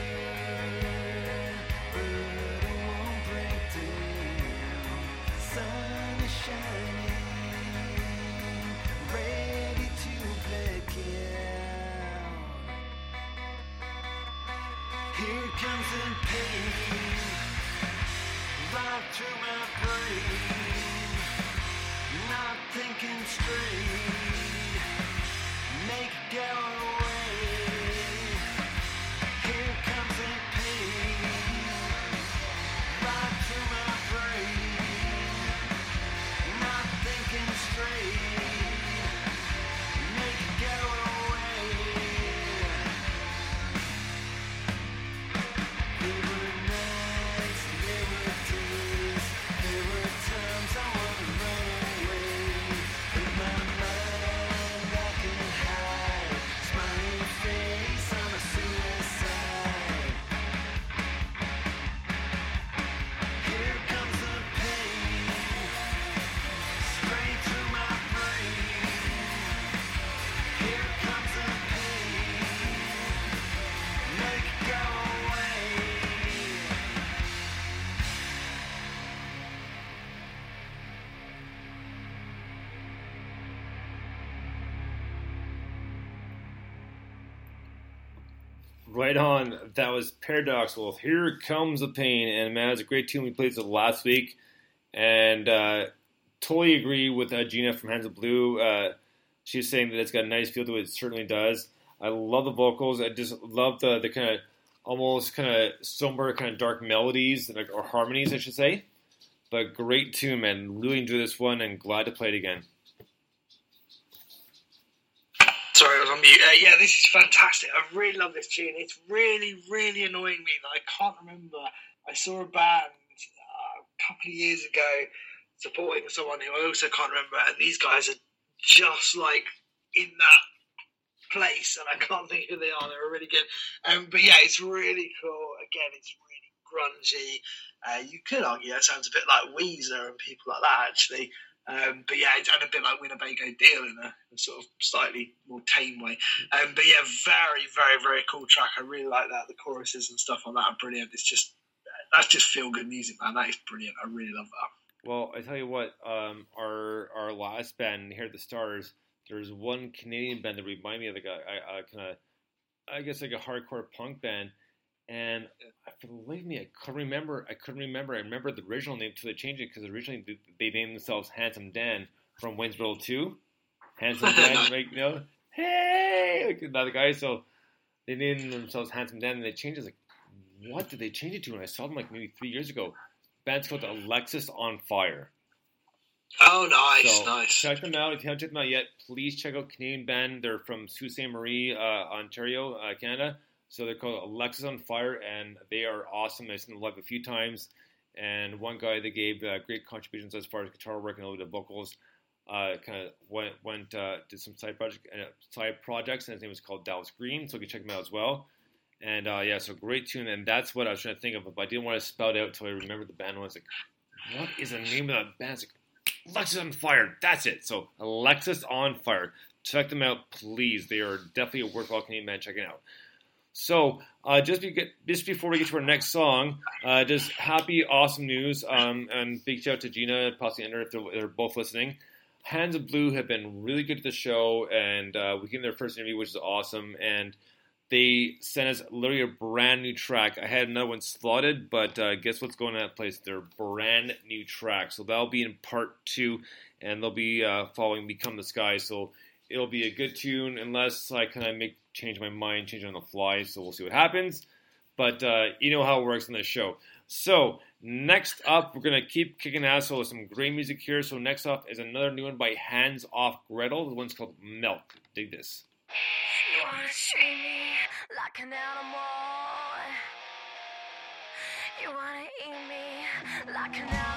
But it won't break down. Sun is shining, ready to out. Here comes the pain, right through my brain. Not thinking Right on. That was Paradoxical. Here comes the pain, and man, it's a great tune we played this last week, and uh, totally agree with uh, Gina from Hands of Blue. Uh, she's saying that it's got a nice feel to it. It certainly does. I love the vocals. I just love the the kind of almost kind of somber, kind of dark melodies or harmonies, I should say. But great tune, man. Really enjoyed this one, and glad to play it again. Sorry, I was on mute. Uh, yeah, this is fantastic. I really love this tune. It's really, really annoying me that I can't remember. I saw a band uh, a couple of years ago supporting someone who I also can't remember, and these guys are just like in that place, and I can't think who they are. They're really good. Um, but yeah, it's really cool. Again, it's really grungy. Uh, you could argue that sounds a bit like Weezer and people like that, actually. Um, but yeah, it's and a bit like Winnebago Deal in a, a sort of slightly more tame way. Um, but yeah, very, very, very cool track. I really like that. The choruses and stuff on that are brilliant. It's just that's just feel good music, man. That is brilliant. I really love that. Well, I tell you what, um, our our last band Inherit the Stars, there's one Canadian band that remind me of like a, a, a kind of, I guess like a hardcore punk band, and for the life of me, I couldn't remember. I couldn't remember. I remember the original name until they changed it because originally they, they named themselves Handsome Dan from Waynesboro Two. Handsome Dan, like you know, hey, like another guy. So they named themselves Handsome Dan, and they changed it. Like, what did they change it to? And I saw them like maybe three years ago. Band's called Alexis on Fire. Oh, nice, So nice. check them out. If you haven't checked them out yet, please check out Canadian band. They're from Sault Ste. Marie, uh, Ontario, uh, Canada. So they're called Alexisonfire, and they are awesome. I've seen them live a few times. And one guy that gave uh, great contributions as far as guitar work and a little bit of vocals, uh, kind of went went uh, did some side project uh, side projects, and his name was called Dallas Green. So you can check him out as well. And uh, yeah, so great tune, and that's what I was trying to think of, but I didn't want to spell it out until I remembered the band. I was like, what is the name of that band? Like, Alexisonfire. That's it. So Alexisonfire. Check them out, please. They are definitely a worthwhile Canadian band checking out. So uh, just, be just before we get to our next song, uh, just happy, awesome news, um, and big shout out to Gina, possibly Ender, if they're, they're both listening. Hands of Blue have been really good to the show, and uh, we gave their first interview, which is awesome. And they sent us literally a brand new track. I had another one slotted, but uh, guess what's going on that place? They're brand new track. So that'll be in part two, and they'll be uh, following Become the Sky. So it'll be a good tune, unless I kind of make change my mind, change on the fly. So we'll see what happens. But uh, you know how it works on this show. So next up, we're gonna keep kicking ass with some great music here. So next up is another new one by Hands Off Gretel. The one's called Milk. Dig this. You wanna treat me like an animal. You wanna eat me like an animal.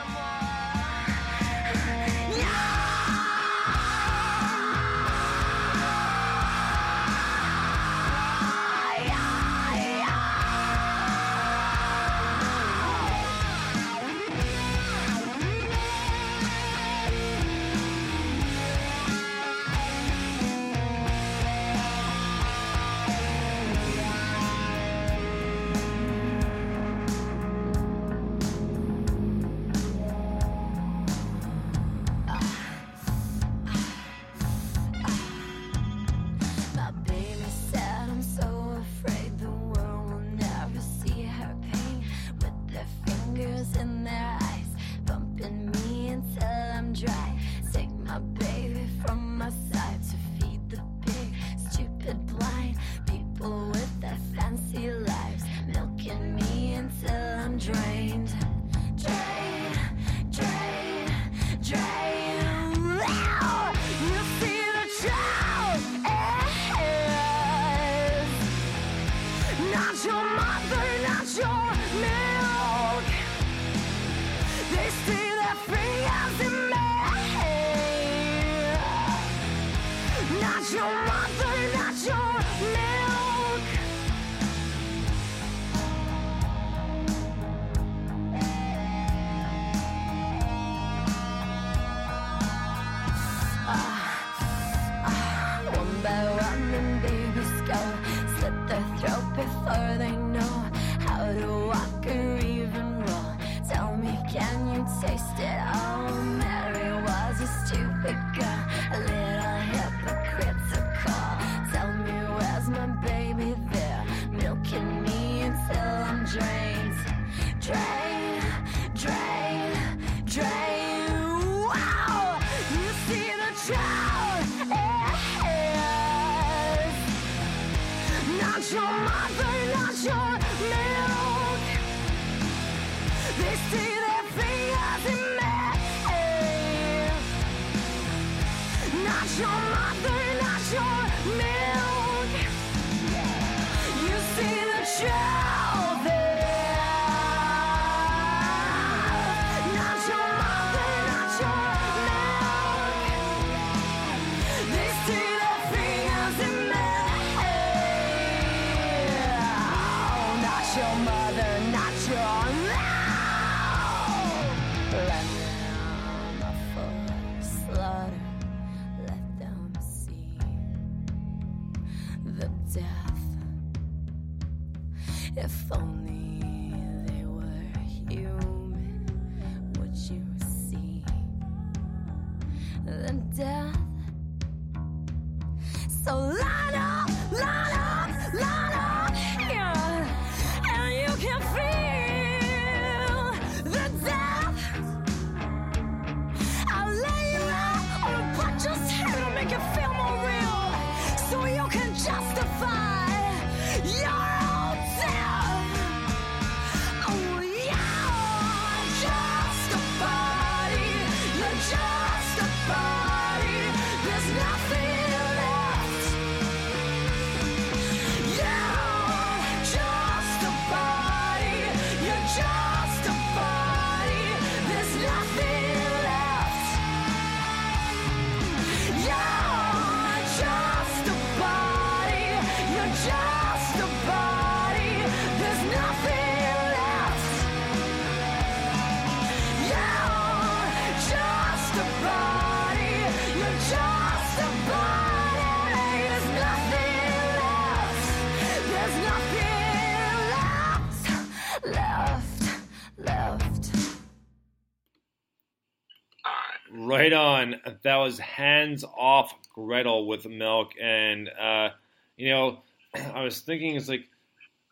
Right on. That was hands off Gretel with milk, and uh, you know, I was thinking it's like,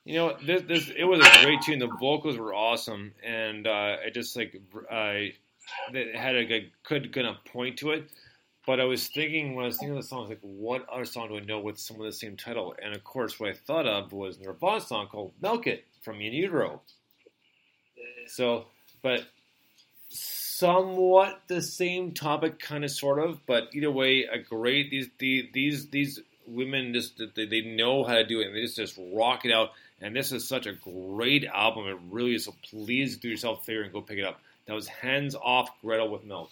you know, this this it was a great tune. The vocals were awesome, and uh, I just like I that had a good good of point to it. But I was thinking when I was thinking of the song, I was like, what other song do I know with some of the same title? And of course, what I thought of was Nirvana song called "Milk It" from In Utero. So, but somewhat the same topic, kind of, sort of. But either way, a great these the, these these women just they, they know how to do it and they just just rock it out. And this is such a great album. It really is. So please do yourself a favor and go pick it up. That was hands off Gretel with milk.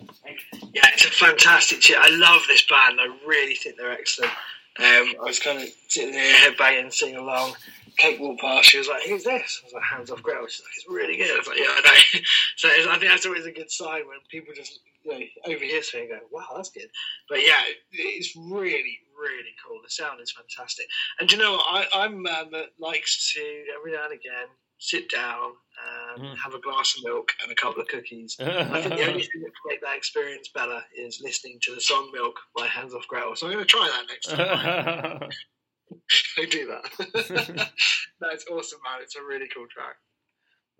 Yeah, it's a fantastic tune. I love this band. I really think they're excellent. Um, I was kind of sitting there headbanging, singing along. Kate walked past. She was like, "Who's this?" I was like, "Hands off Gretel." She's like, "It's really good." I was like, "Yeah, I know." so it's, I think that's always a good sign when people just you know, overhear something and go, "Wow, that's good." But yeah, it's really, really cool. The sound is fantastic. And do you know what? I, I'm a man that likes to every now and again sit down and Mm. have a glass of milk and a couple of cookies. I think the only thing that can make that experience better is listening to the song "Milk" by Hands Off Gretel. So I'm going to try that next time. I do that. That's awesome, man. It's a really cool track.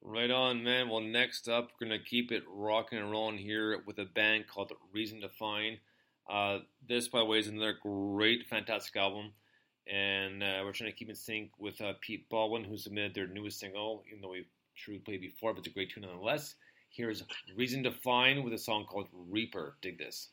Right on, man. Well, next up, we're going to keep it rocking and rolling here with a band called Reason to Find. Uh, this, by the way, is another great, fantastic album. And uh, we're trying to keep in sync with uh, Pete Baldwin, who submitted their newest single, even though we've truly played before, but it's a great tune nonetheless. Here's Reason to Find with a song called Reaper. Dig this.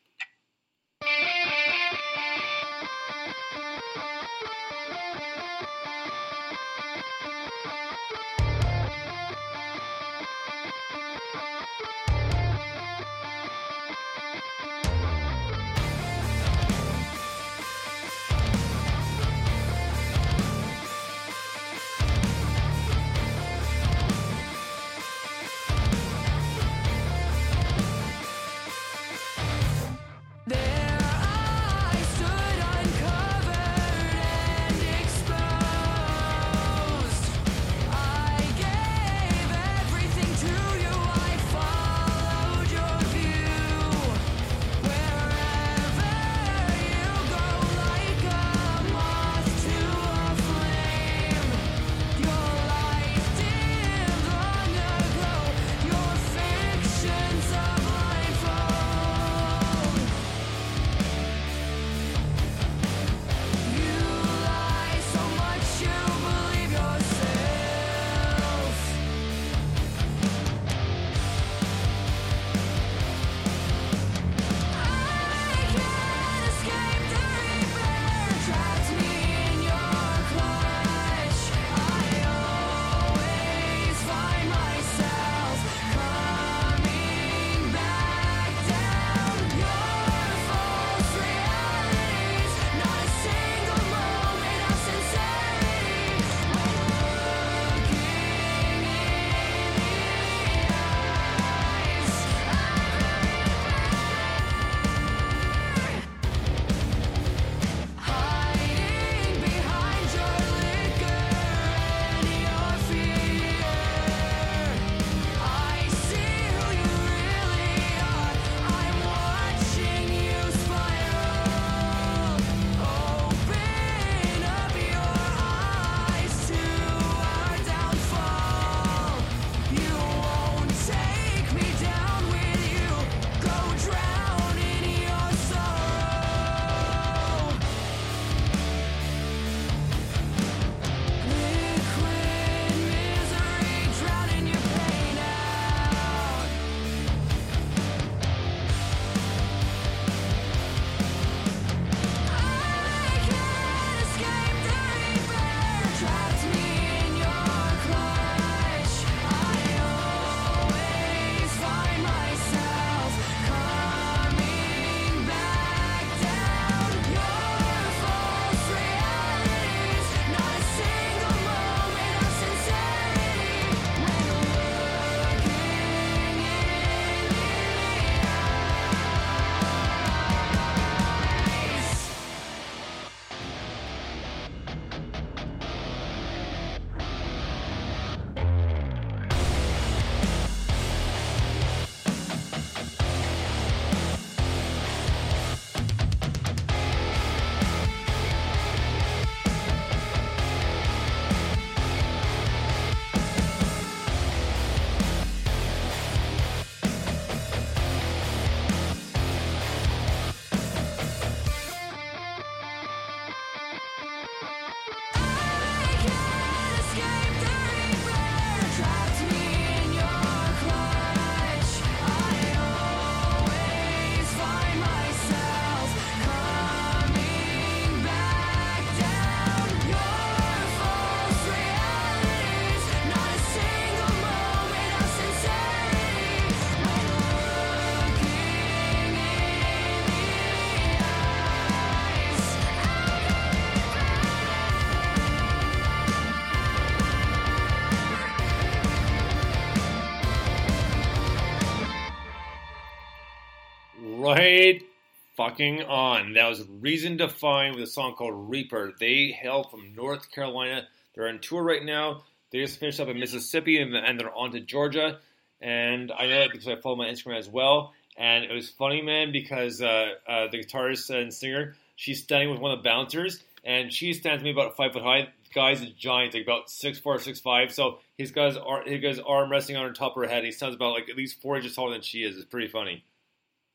Fucking on. That was Reason to Find with a song called Reaper. They hail from North Carolina. They're on tour right now. They just finished up in Mississippi and, and they're on to Georgia. And I know that because I follow my Instagram as well. And it was funny, man, because uh, uh, the guitarist and singer, she's standing with one of the bouncers, and she stands me about five foot high. The guy's a giant, like about six four, six five. So he's got his, he got his arm resting on her top of her head. He sounds about like at least four inches taller than she is. It's pretty funny.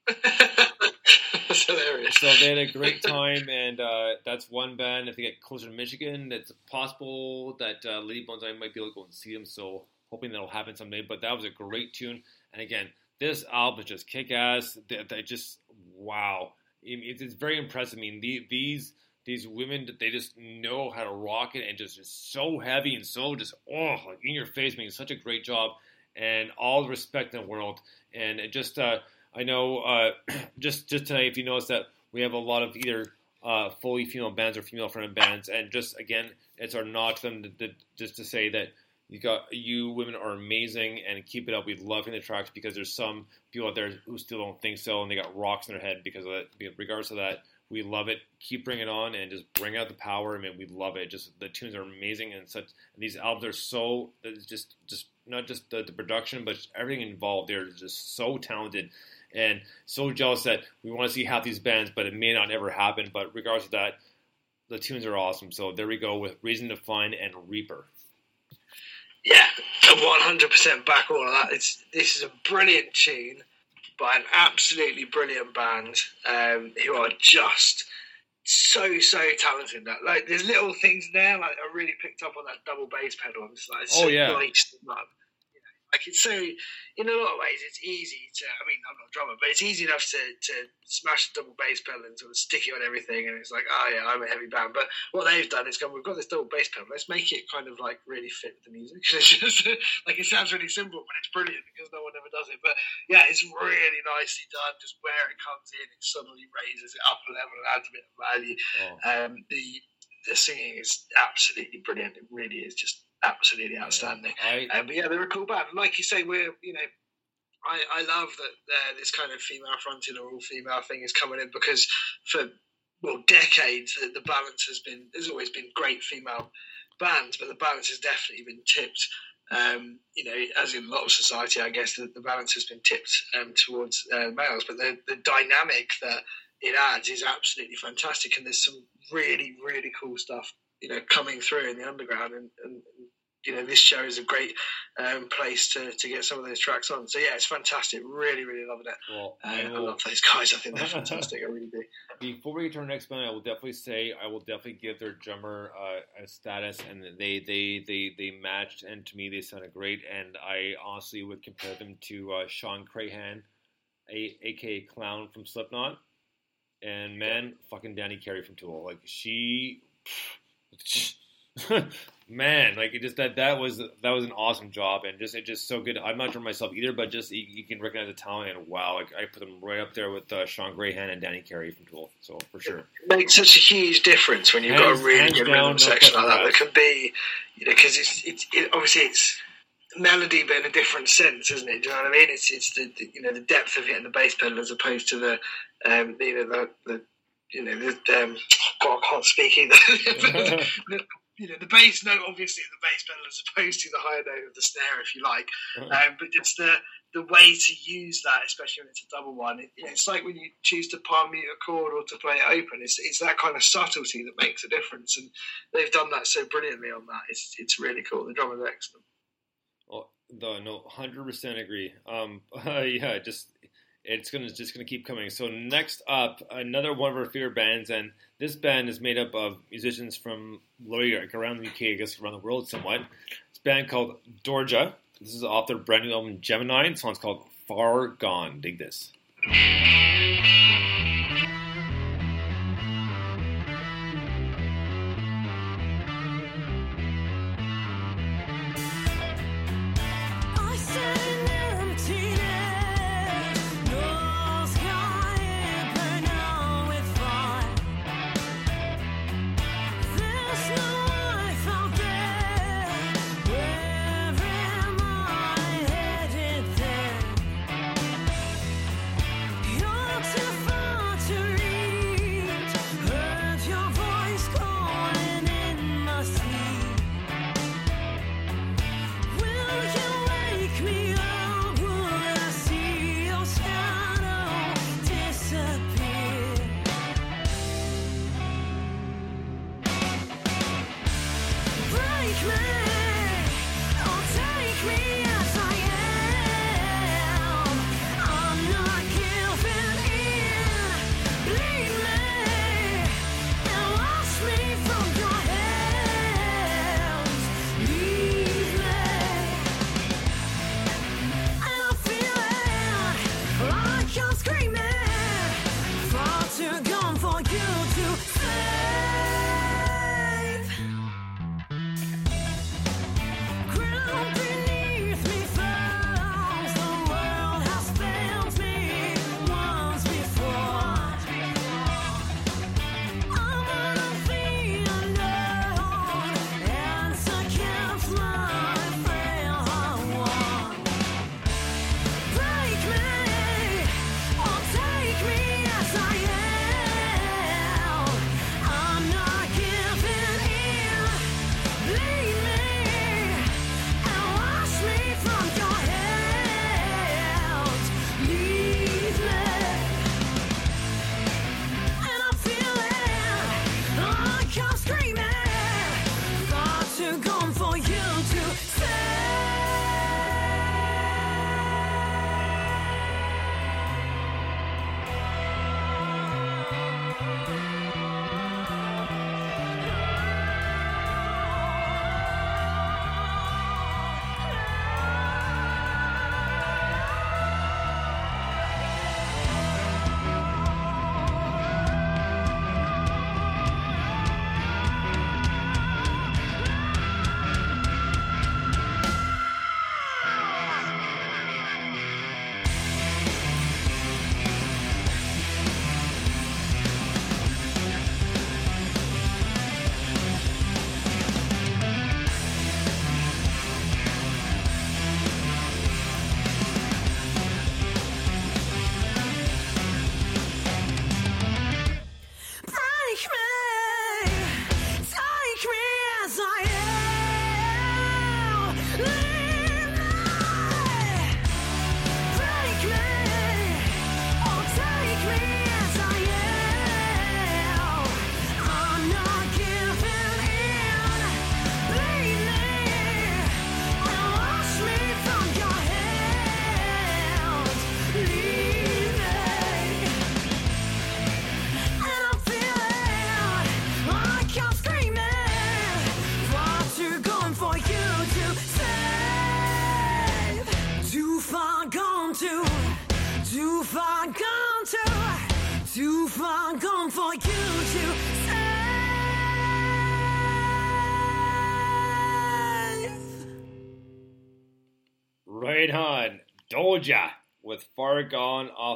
That's hilarious. So they had a great time, and uh, that's one band. If they get closer to Michigan, it's possible that uh, Lady Bones I might be able to go and see them. So hoping that'll happen someday. But that was a great tune, and again, this album is just kick ass. They, they just wow, It- it's, very impressive. I mean, the, these these women they just know how to rock it and just just so heavy and so just oh like in your face, making such a great job, and all the respect in the world. And it just uh, I know uh, just just tonight, if you notice that we have a lot of either uh, fully female bands or female fronted bands, and just again, it's our nod to them to, to, just to say that you got you women are amazing and keep it up. We love hearing the tracks because there's some people out there who still don't think so, and they got rocks in their head because of that. Regardless of that, we love it. Keep bringing it on and just bring out the power. I mean, we love it. Just the tunes are amazing and such. And these albums are so just just not just the, the production, but everything involved. They're just so talented and so jealous that we want to see half these bands, but it may not ever happen. But regardless of that, the tunes are awesome. So there we go with Reason to Find and Reaper. Yeah, one hundred percent back all of that. It's this is a brilliant tune by an absolutely brilliant band um, who are just so so talented. That like there's little things there. Like I really picked up on that double bass pedal. I'm just like, Oh, so yeah. nice to love. You know, Like it's so, in a lot of ways, it's easy to. I mean, I'm not a drummer, but it's easy enough to to smash the double bass pedal and sort of stick it on everything, and it's like, oh yeah, I'm a heavy band. But what they've done is gone, we've got this double bass pedal. Let's make it kind of like really fit with the music. It's just like it sounds really simple, but it's brilliant because no one ever does it. But yeah, it's really nicely done. Just where it comes in, it suddenly raises it up a level and adds a bit of value. Oh. Um, the the singing is absolutely brilliant. It really is just absolutely outstanding. I Um, but yeah, they're a cool band. Like you say, we're you know, I, I love that uh, this kind of female fronted or all female thing is coming in because for well decades the, the balance has been there's always been great female bands, but the balance has definitely been tipped. Um, you know, as in a lot of society, I guess the, the balance has been tipped um, towards uh, males, but the, the dynamic that it adds is absolutely fantastic, and there's some really really cool stuff you know coming through in the underground, and, and you know this show is a great um, place to, to get some of those tracks on. So yeah, it's fantastic. Really really loving it. well, Uh, I I love those guys. I think they're fantastic. I really do. before we get to our next band, I will definitely say I will definitely give their drummer uh, a status, and they they they they matched, and to me they sounded great, and I honestly would compare them to uh, Shawn Crahan, a aka Clown from Slipknot, and man, fucking Danny Carey from Tool, like she. Man, like it just that that was that was an awesome job and just it just so good. I'm not sure myself either, but just you, you can recognize the talent and wow, like I put them right up there with uh, Shawn Crahan and Danny Carey from Tool. So for sure. It makes such a huge difference when you've got a really good rhythm section like that. That can be, you know, because it's it's it, obviously it's melody, but in a different sense, isn't it? Do you know what I mean? It's it's the, the you know the depth of hitting the bass pedal as opposed to the um you know the the you know the um God I can't speak either. the, you know the bass note, obviously the bass pedal, as opposed to the higher note of the snare, if you like. Um, but it's the the way to use that, especially when it's a double one. It, you know, it's like when you choose to palm mute a chord or to play it open. It's it's that kind of subtlety that makes a difference, and they've done that so brilliantly on that. It's it's really cool. The drummers excellent. Well, the, no, hundred percent agree. Um, yeah, just it's gonna just gonna keep coming. So next up, another one of our favorite bands, and this band is made up of musicians from like around the UK, I guess around the world somewhat. It's a band called Dorja. This is off their brand new album Gemini. The song's called Far Gone. Dig this.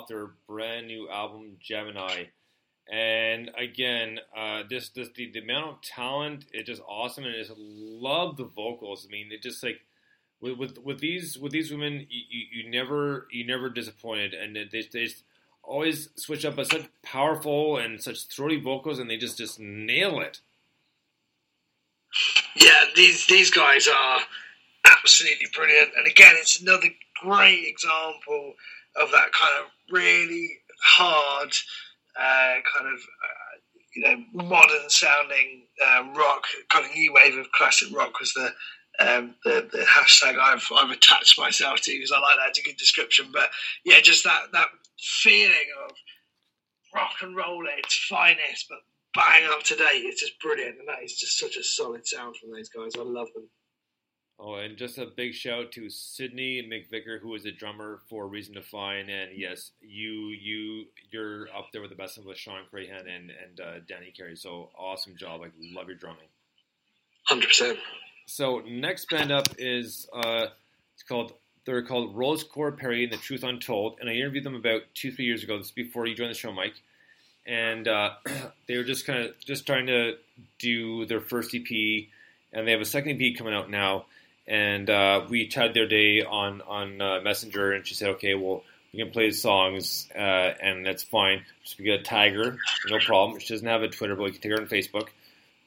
Their brand new album Gemini. And again, uh, this, this the, the amount of talent is just awesome, and I just love the vocals. I mean, it just like with with, with these with these women, you, you, you never you never disappointed, and they, they just always switch up, but such powerful and such throaty vocals, and they just just nail it. Yeah, these these guys are absolutely brilliant. And again, it's another great example of that kind of really hard, uh, kind of uh, you know modern sounding uh, rock, kind of new wave of classic rock was the. Um, the, the hashtag I've I've attached myself to because I like that. It's a good description, but yeah, just that that feeling of rock and roll at its finest, but bang up to date. It's just brilliant, and that is just such a solid sound from those guys. I love them. Oh, and just a big shout to Sydney McVicker, who is a drummer for Reason to Find, and yes, you you you're up there with the best of with Shawn Crahan and and uh, Danny Carey. So awesome job! I love your drumming. Hundred percent. So next band up is uh, it's called they're called Rose Core Perry and the Truth Untold, and I interviewed them about two three years ago. This is before you joined the show, Mike, and uh, they were just kind of just trying to do their first EP, and they have a second EP coming out now. And uh, we chatted their day on on uh, Messenger, and she said, "Okay, well, we can play the songs, uh, and that's fine. Just we get a tiger, no problem. She doesn't have a Twitter, but we can take her on Facebook."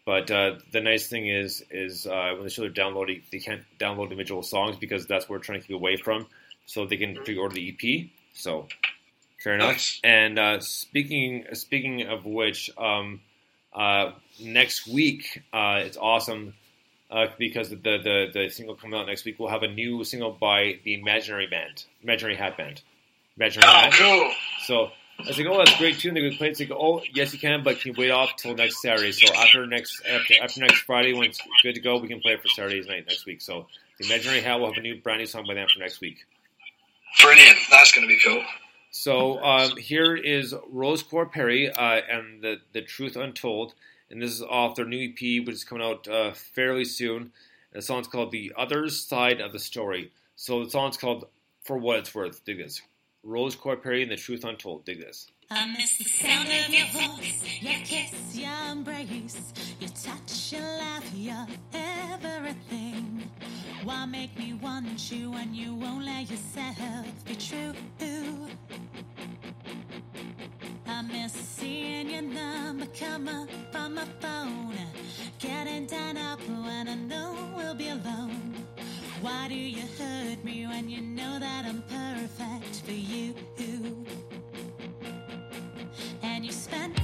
But uh, the nice thing is, is uh, when they show their downloading, they can't download individual songs because that's what we're trying to keep away from. So they can pre-order the EP. So fair enough. Nice. And uh, speaking speaking of which, um, uh, next week uh, it's awesome uh, because the, the the single coming out next week will have a new single by the Imaginary Band, Imaginary Hat Band, Imaginary Oh, Hat. cool. So I was like, oh, that's a great tune. They could play it. It's like, oh, yes, you can, but can you wait off till next Saturday? So after next after, after next Friday, when it's good to go, we can play it for Saturday's night next week. So the Imaginary Hat will have a new brand new song by them for next week. Brilliant. That's going to be cool. So um, here is Rose Core Perry uh, and the the Truth Untold, and this is off their new EP, which is coming out uh, fairly soon. And the song's called "The Other Side of the Story." So the song's called "For What It's Worth." Dig this. Rose Core Perry and the Truth Untold. Dig this. I miss the sound of your voice, your kiss, your embrace, your touch, your laugh, your everything. Why make me want you when you won't let yourself be true? I miss seeing your number come up on my phone, getting done up when I know we'll be alone. Why do you hurt me when you know that I'm perfect for you? And you spent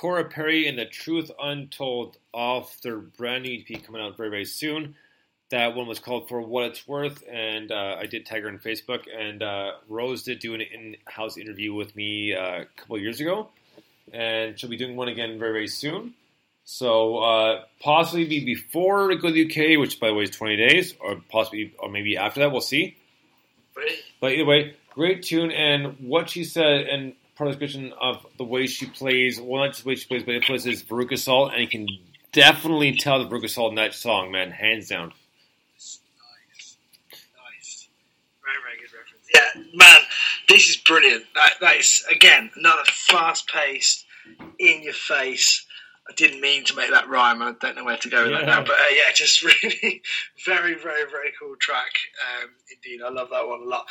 Cora Perry, and The Truth Untold off their brand new EP coming out very, very soon. That one was called For What It's Worth, and uh, I did tag her on Facebook. And uh, Rose did do an in house interview with me uh, a couple years ago, and she'll be doing one again very, very soon. So, uh, possibly be before I go to the UK, which by the way is 20 days, or possibly, or maybe after that, we'll see. But either way, great tune, and what she said, and part of the description of the way she plays, well, not just the way she plays, but it plays is Veruca Salt, and you can definitely tell the Veruca Salt in that song, man, hands down. Nice, Very, very good reference. Yeah, man, this is brilliant. That, that is again another fast-paced, in-your-face. I didn't mean to make that rhyme. I don't know where to go with that now, but uh, yeah, just really very, very, very cool track. Um, indeed, I love that one a lot.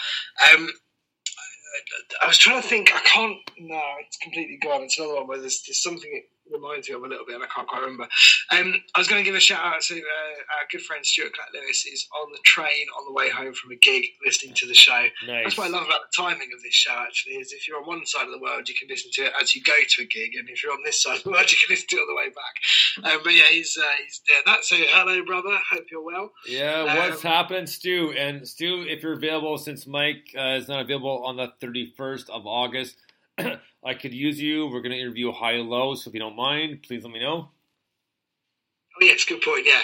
Um, I was trying to think. I can't. No, it's completely gone. It's another one where there's, there's something reminds me of a little bit, and I can't quite remember. Um, I was going to give a shout out to uh, our good friend Stuart Clatt Lewis. Is on the train on the way home from a gig, listening to the show. Nice. That's what I love about the timing of this show. Actually, is if you're on one side of the world, you can listen to it as you go to a gig, and if you're on this side of the world, you can listen to it on the way back. Um, but yeah, he's uh, he's doing that. So hello, brother. Hope you're well. Yeah, what's Um, happening, Stu? And Stu, if you're available, since Mike uh, is not available on the 31st of August, I could use you. We're going to interview High and Low, so if you don't mind, please let me know. Oh yes, good point. Yeah.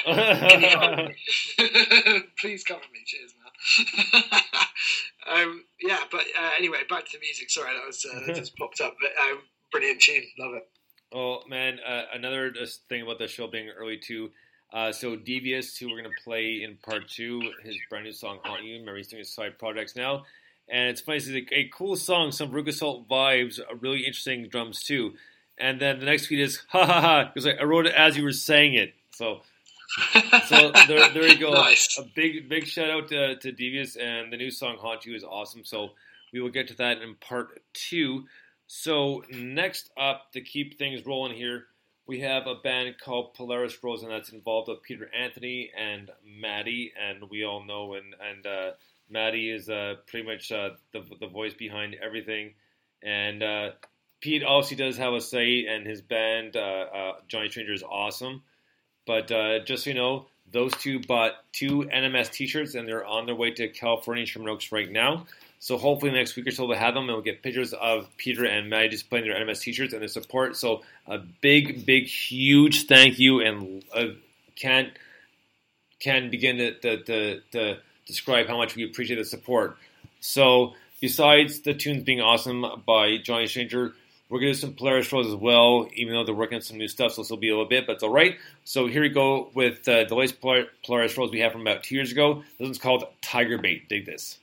Can you cover me? Please cover me. Cheers, man. um, yeah, but uh, anyway, back to the music. Sorry, that was uh, that just popped up. But um, brilliant tune. Love it. Oh man, uh, another just thing about the show being early too. Uh, so Devious, who we're gonna play in part two, his brand new song "Haunt You." Remember, he's doing his side projects now, and it's funny. It's a, a cool song, some Veruca Salt vibes, uh, really interesting drums too. And then the next tweet is ha ha ha because I wrote it as you were saying it. So, so there, there you go. Nice. A big big shout out to, to Devious and the new song "Haunt You" is awesome. So we will get to that in part two. So next up, to keep things rolling here, we have a band called Polaris Frozen that's involved with Peter Anthony and Maddie, and we all know and and uh, Maddie is uh, pretty much uh, the the voice behind everything, and uh, Pete also does have a say, and his band uh, uh, Johnny Stranger is awesome. But uh, just so you know, those two bought two NMS T-shirts, and they're on their way to California Sherman Oaks right now. So hopefully next week or so we'll have them, and we'll get pictures of Peter and Maddie displaying their NMS T-shirts and their support. So a big, big, huge thank you, and can't can begin to, to, to, to describe how much we appreciate the support. So besides the tunes being awesome by Johnny Stranger, we're gonna do some Polaris Rose as well, even though they're working on some new stuff, so this will be a little bit, but it's all right. So here we go with uh, the latest Polaris Rose we have from about two years ago. This one's called Tiger Bait. Dig this.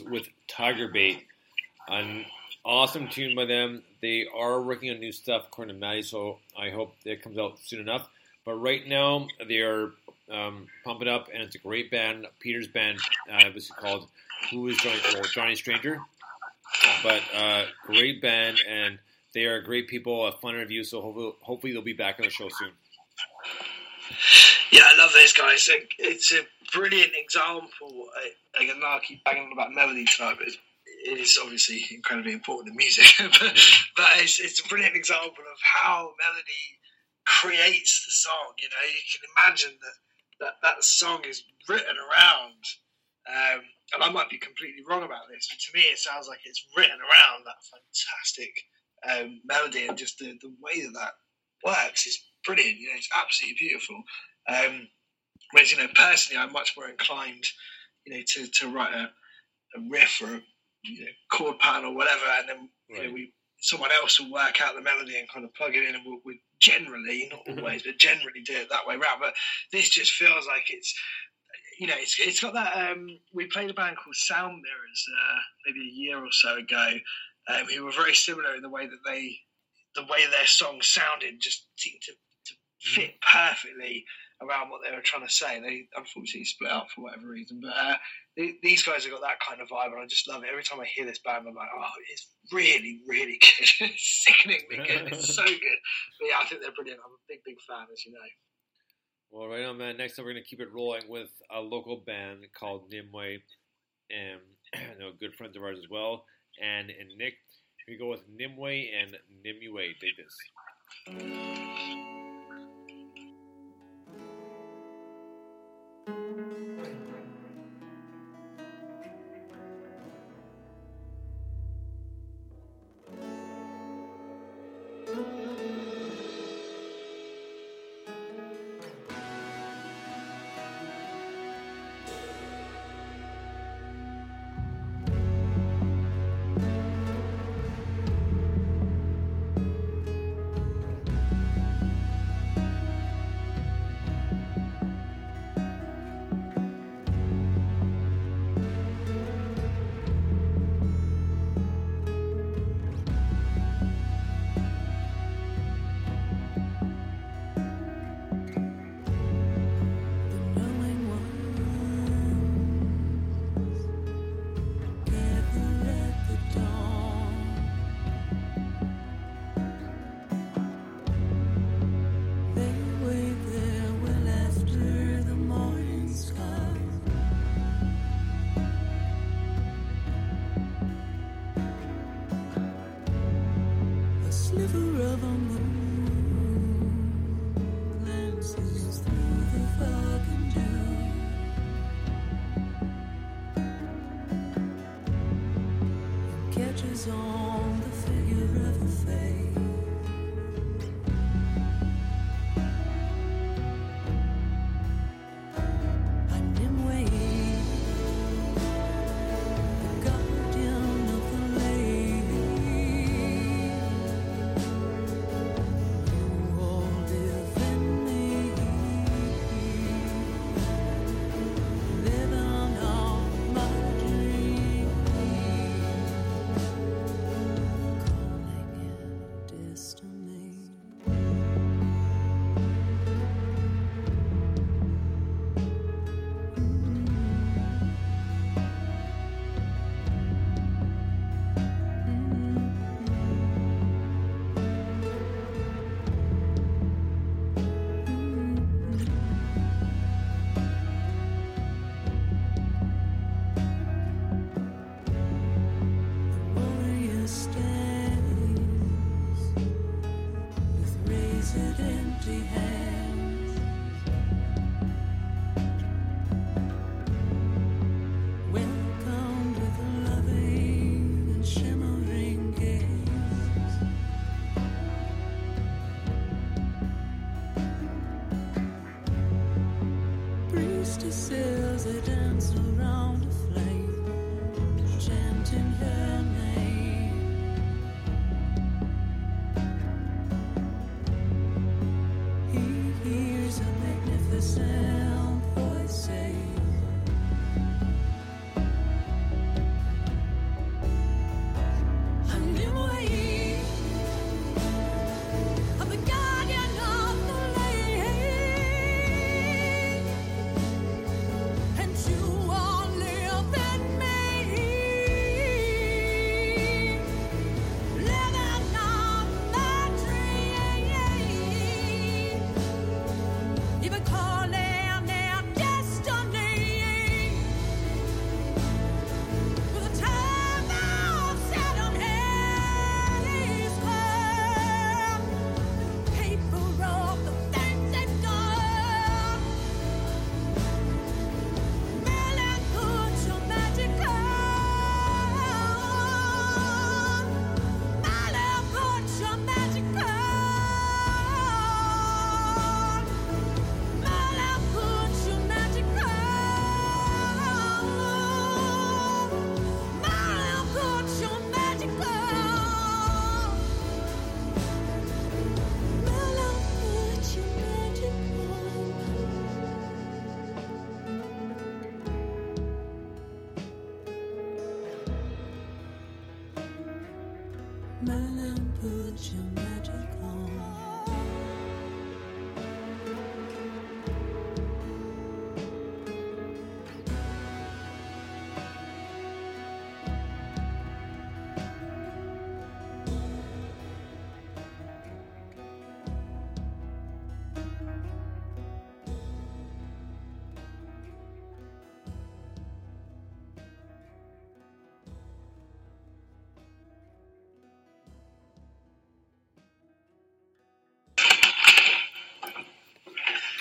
With Tiger Bait. An awesome tune by them. They are working on new stuff, according to Maddie, so I hope it comes out soon enough. But right now, they are um, pumping up, and it's a great band. Peter's band, uh, it called? Who is Johnny, well, Johnny Stranger? But uh, great band, and they are great people, a fun interview, so hopefully, hopefully they'll be back on the show soon. Yeah, I love those guys. It's a brilliant example. Again, I keep banging on about melody tonight, but it is obviously incredibly important in music. but but it's, it's a brilliant example of how melody creates the song. You know, you can imagine that that, that song is written around. Um, and I might be completely wrong about this, but to me, it sounds like it's written around that fantastic um, melody and just the, the way that that works is brilliant. You know, it's absolutely beautiful. Um, whereas, you know, personally, I'm much more inclined, you know, to, to write a, a riff or a you know, chord pattern or whatever, and then you know, we someone else will work out the melody and kind of plug it in, and we'll, we generally, not always, but generally do it that way around. But this just feels like it's. You know, it's, it's got that. Um, we played a band called Sound Mirrors uh, maybe a year or so ago, um, who were very similar in the way that they, the way their songs sounded, just seemed to, to fit perfectly around what they were trying to say. They unfortunately split up for whatever reason, but uh, th- these guys have got that kind of vibe, and I just love it. Every time I hear this band, I'm like, oh, it's really, really good. it's sickeningly good. It's so good. But yeah, I think they're brilliant. I'm a big, big fan, as you know. Well, right on, man. Next up, we're going to keep it rolling with a local band called Nimue, and you know, good friends of ours as well, and and Nick. we go with Nimue and Nimue. Dig this.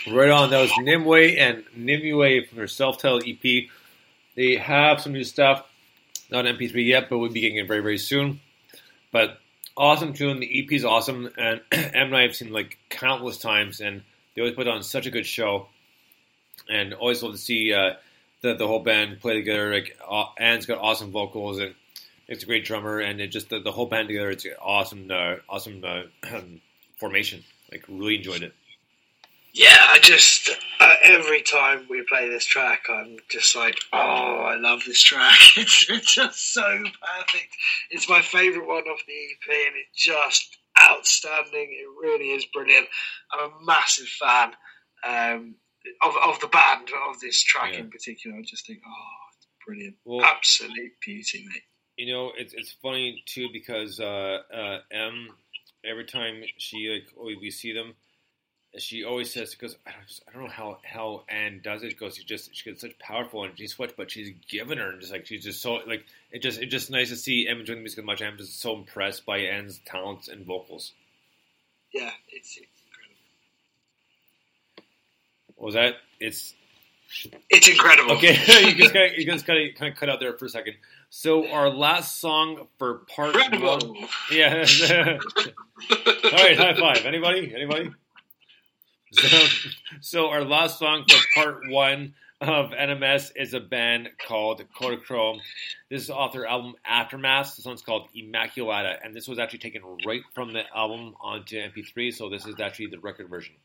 Right on. That was Nimue and Nimue from their self-titled EP. They have some new stuff, not MP3 yet, but we'll be getting it very, very soon. But awesome tune. The EP is awesome, and Em and I have seen like countless times, and they always put on such a good show. And always love to see uh, the the whole band play together. Like uh, Anne's got awesome vocals, and it's a great drummer, and it just the, the whole band together. It's awesome, uh, awesome uh, formation. Like really enjoyed it. Yeah, I just uh, every time we play this track, I'm just like, oh, I love this track. It's, it's just so perfect. It's my favourite one off the EP, and it's just outstanding. It really is brilliant. I'm a massive fan um, of of the band of this track Yeah. in particular. I just think, oh, it's brilliant, Well- absolute beauty, mate. You know, it's it's funny too because uh, uh, M every time she like we, we see them, she always says because I don't, I don't know how how Anne does it because she just she gets such powerful and she's what but she's given her and just like she's just so like it just it's just nice to see M enjoying the music as much. I'm just so impressed by Anne's talents and vocals. Yeah, it's it's What was that? It's it's incredible. Okay, you just kind of, you just kind of, kind of cut out there for a second. So our last song for part Incredible. one, yeah. All right, high five. Anybody? Anybody? So, so our last song for part one of NMS is a band called Kodachrome. This is off their album Aftermath. This one's called Immaculata, and this was actually taken right from the album onto MP3. So this is actually the record version.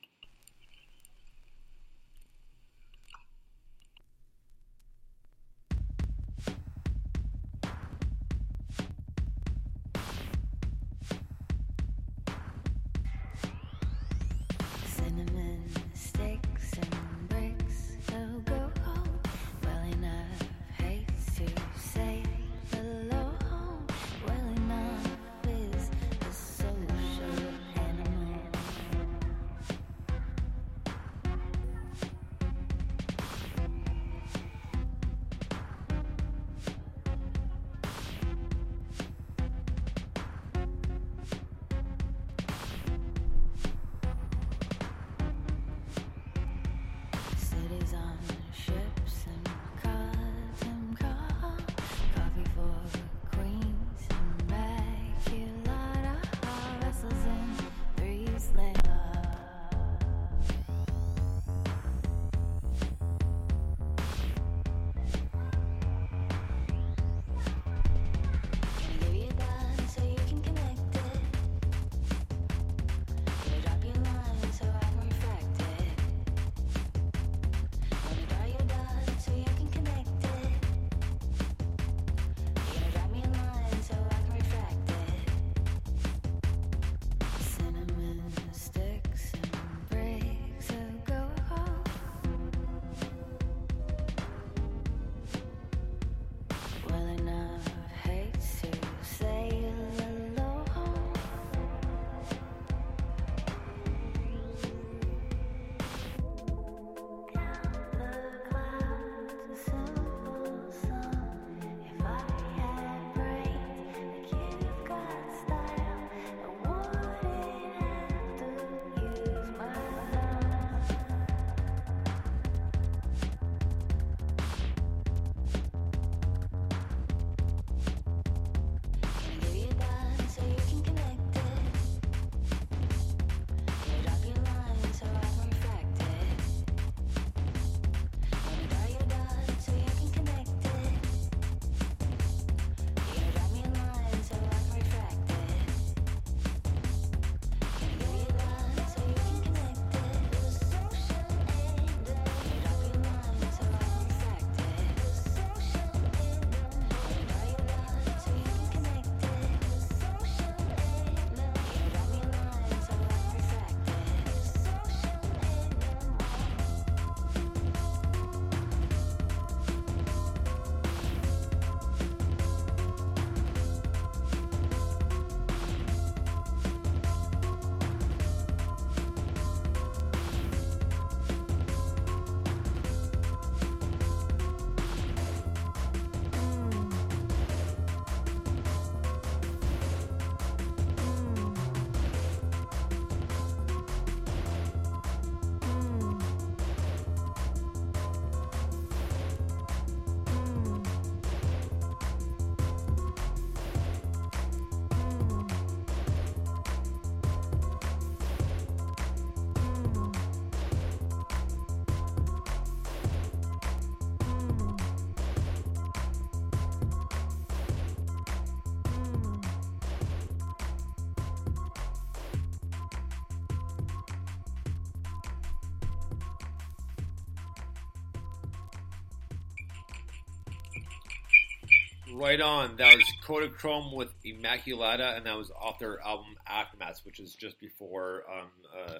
Right on. That was Kodachrome with Immaculata, and that was off their album Aftermath, which is just before um, uh,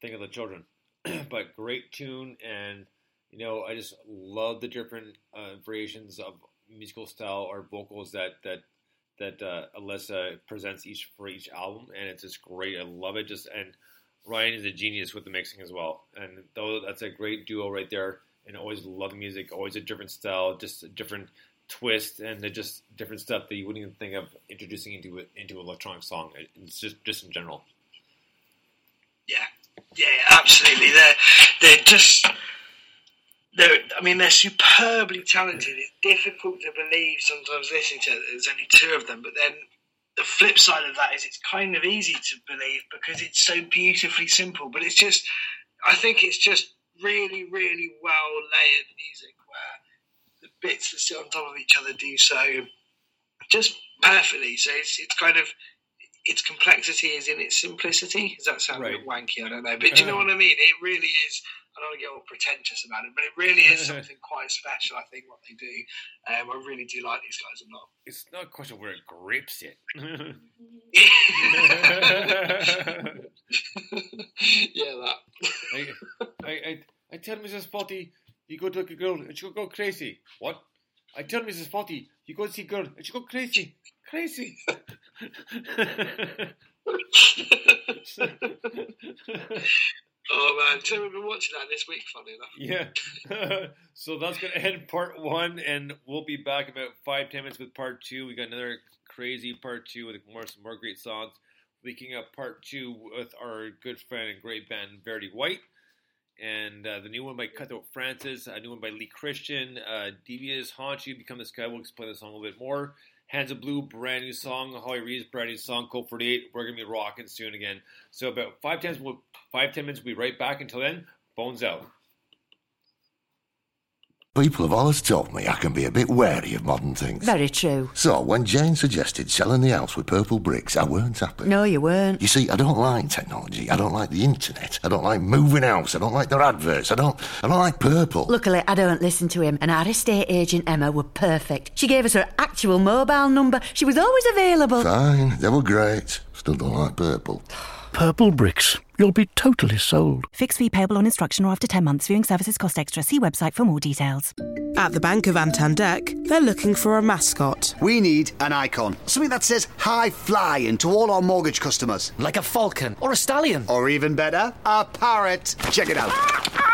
Think of the Children. but great tune, and you know, I just love the different uh, variations of musical style or vocals that that that uh, Alyssa presents each for each album, and it's just great. I love it. Just and Ryan is a genius with the mixing as well, and though that's a great duo right there. And always love music, always a different style, just a different twist, and they're just different stuff that you wouldn't even think of introducing into it into an electronic song. It's just just in general. Yeah, yeah, absolutely. They're they're just they're. I mean, they're superbly talented. It's difficult to believe sometimes listening to it. There's only two of them, but then the flip side of that is it's kind of easy to believe because it's so beautifully simple. But it's just, I think it's just really, really well layered music where the bits that sit on top of each other do so just perfectly. So it's it's kind of its complexity is in its simplicity. Does that sound a bit wanky? I don't know, but do you know what I mean? It really is. I don't want to get all pretentious about it, but it really is something quite special. I think what they do. Um, I really do like these guys a lot. It's not a question where it grips it. yeah, that. I, I, I, I tell Mrs. Spotty, you go to a girl and she'll go crazy. What? I tell Mrs. Spotty, you go see girl and she'll go crazy. Crazy. oh man, so we've been watching that this week. Funny enough. Yeah. so that's going to end part one, and we'll be back about five, ten minutes with part two. We got another crazy part two with more some more great songs. Leaking up part two with our good friend and great band Verity White. And uh, the new one by Cutthroat Francis, a new one by Lee Christian, uh, Devious Haunt You, Become the Sky. We'll explain the song a little bit more. Hands of Blue, brand new song. Holly Reed's brand new song, Code 48. We're going to be rocking soon again. So about five, we'll, five, ten minutes, we'll be right back. Until then, bones out. People have always told me I can be a bit wary of modern things. Very true. So when Jane suggested selling the house with Purplebricks, I weren't happy. No, you weren't. You see, I don't like technology. I don't like the internet. I don't like moving house. I don't like their adverts. I don't. I don't like purple. Luckily, I don't listen to him, and our estate agent Emma were perfect. She gave us her actual mobile number. She was always available. Fine, they were great. Still don't like purple. Purplebricks. You'll be totally sold. Fixed fee payable on instruction or after 10 months. Viewing services cost extra. See website for more details. At the Bank of Antandek, they're looking for a mascot. We need an icon. Something that says high flying to all our mortgage customers. Like a falcon or a stallion. Or even better, a parrot. Check it out. Ah, ah.